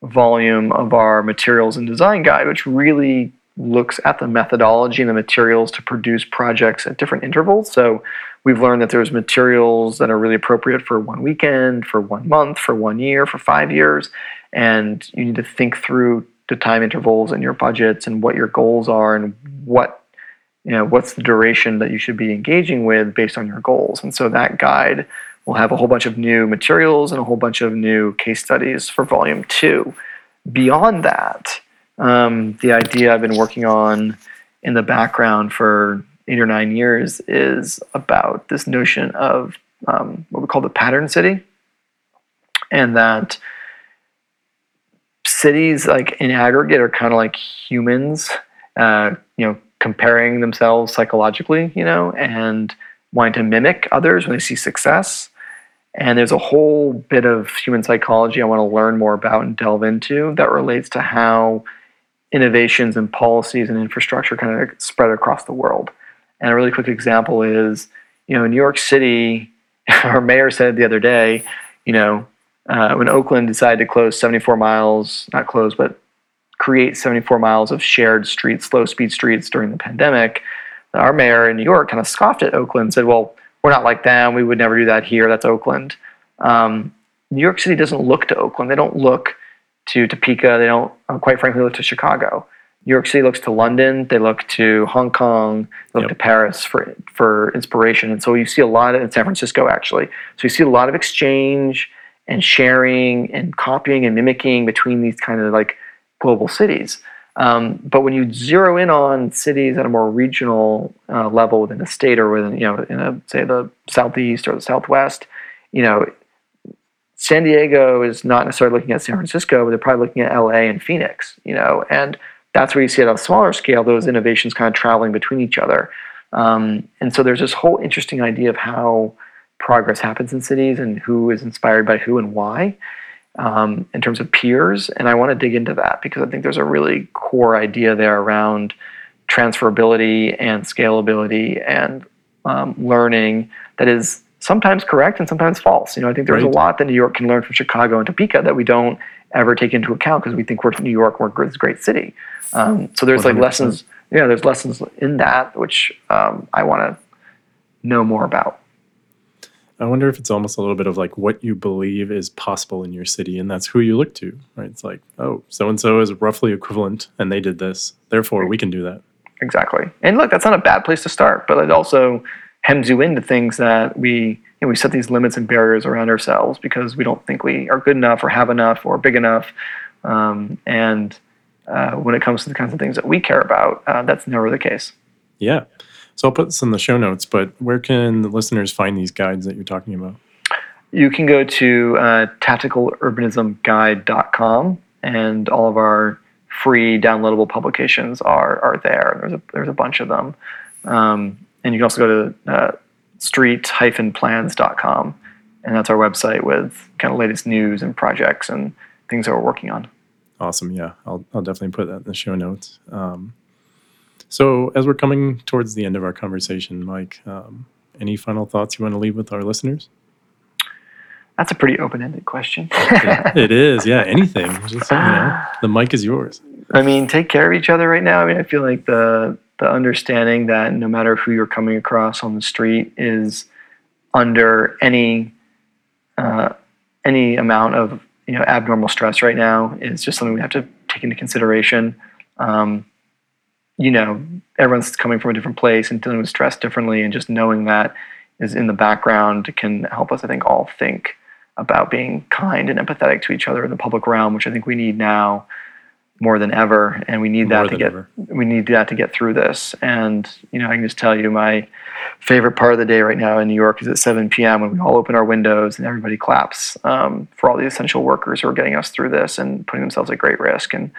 volume of our materials and design guide, which really looks at the methodology and the materials to produce projects at different intervals. So we've learned that there's materials that are really appropriate for one weekend, for one month, for one year, for five years. And you need to think through the time intervals and your budgets and what your goals are and what you know what's the duration that you should be engaging with based on your goals. And so that guide will have a whole bunch of new materials and a whole bunch of new case studies for volume two. Beyond that um, the idea i've been working on in the background for eight or nine years is about this notion of um, what we call the pattern city. And that cities like in aggregate are kind of like humans uh, you know comparing themselves psychologically you know and wanting to mimic others when they see success. And there's a whole bit of human psychology i want to learn more about and delve into that relates to how innovations and policies and infrastructure kind of spread across the world. And a really quick example is you know in new york city our mayor said the other day you know uh, when Oakland decided to close 74 miles, not close, but create 74 miles of shared streets, slow speed streets during the pandemic, our mayor in New York kind of scoffed at Oakland and said, well, we're not like them. We would never do that here. That's Oakland. Um, New York City doesn't look to Oakland. They don't look to Topeka. They don't, uh, quite frankly, look to Chicago. New York City looks to London. They look to Hong Kong. They look Yep. to Paris for for inspiration. And so you see a lot of in San Francisco actually. So you see a lot of exchange and sharing and copying and mimicking between these kind of like global cities. Um, but when you zero in on cities at a more regional uh, level within a state or within, you know, in a say the southeast or the southwest, you know, San Diego is not necessarily looking at San Francisco, but they're probably looking at LA and Phoenix, you know, and that's where you see at a smaller scale those innovations kind of traveling between each other. Um, and so there's this whole interesting idea of how progress happens in cities and who is inspired by who and why um, in terms of peers. And I want to dig into that because I think there's a really core idea there around transferability and scalability and um, learning that is sometimes correct and sometimes false. You know, I think there's Right. a lot that New York can learn from Chicago and Topeka that we don't ever take into account because we think we're New York, we're this great city. Um, so there's like 100%. lessons. Yeah, there's lessons in that which um, I want to know more about. I wonder if it's almost a little bit of like what you believe is possible in your city, and that's who you look to, right? It's like, oh, so and so is roughly equivalent, and they did this, therefore we can do that. Exactly. And look, that's not a bad place to start, but it also hems you into things that we you know, we set these limits and barriers around ourselves because we don't think we are good enough or have enough or big enough. Um, and uh, when it comes to the kinds of things that we care about, uh, that's never the case. Yeah. So I'll put this in the show notes, but where can the listeners find these guides that you're talking about? You can go to uh, tacticalurbanismguide.com, and all of our free downloadable publications are are there. There's a there's a bunch of them, um, and you can also go to uh, street-plans.com, and that's our website with kind of latest news and projects and things that we're working on. Awesome. Yeah, I'll, I'll definitely put that in the show notes. Um, so, as we're coming towards the end of our conversation, Mike, um, any final thoughts you want to leave with our listeners? That's a pretty open-ended question. it is. Yeah, anything. Just, you know, the mic is yours. I mean, take care of each other right now. I mean, I feel like the the understanding that no matter who you're coming across on the street is under any uh, any amount of you know abnormal stress right now is just something we have to take into consideration. Um, you know, everyone's coming from a different place and dealing with stress differently, and just knowing that is in the background can help us, I think, all think about being kind and empathetic to each other in the public realm, which I think we need now more than ever, and we need More that to get ever. we need that to get through this. And you know, I can just tell you my favorite part of the day right now in New York is at 7 p.m. when we all open our windows and everybody claps um, for all the essential workers who are getting us through this and putting themselves at great risk. And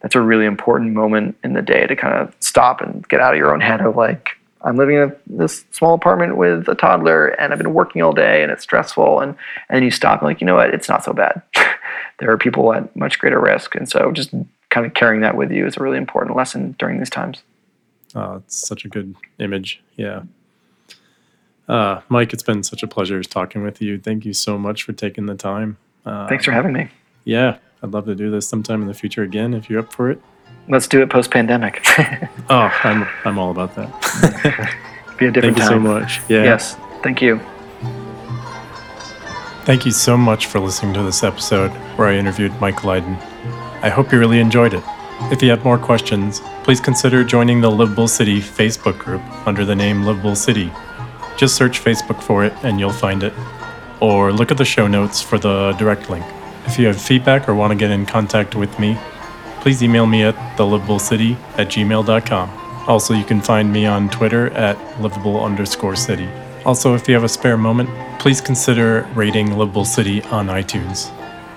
that's a really important moment in the day to kind of stop and get out of your own head of like, I'm living in this small apartment with a toddler and I've been working all day and it's stressful. And, and then you stop and like, you know what? It's not so bad. there are people at much greater risk. And so just kind of carrying that with you is a really important lesson during these times. Uh, it's such a good image. Yeah. Uh, Mike, it's been such a pleasure talking with you. Thank you so much for taking the time. Uh, Thanks for having me. Yeah, I'd love to do this sometime in the future again if you're up for it. Let's do it post pandemic. Oh, I'm I'm all about that. Be a different Thank you so much. Yeah. Yes. Thank you. Thank you so much for listening to this episode where I interviewed Mike Lydon. I hope you really enjoyed it. If you have more questions, please consider joining the Livable City Facebook group under the name Livable City. Just search Facebook for it and you'll find it. Or look at the show notes for the direct link. If you have feedback or want to get in contact with me, please email me at thelivablecity at gmail.com. Also, you can find me on Twitter at livable underscore city. Also, if you have a spare moment, please consider rating Livable City on iTunes.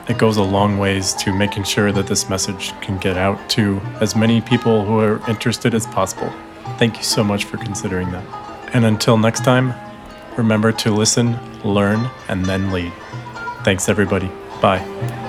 It goes a long ways to making sure that this message can get out to as many people who are interested as possible. Thank you so much for considering that. And until next time, remember to listen, learn, and then lead. Thanks, everybody. Bye.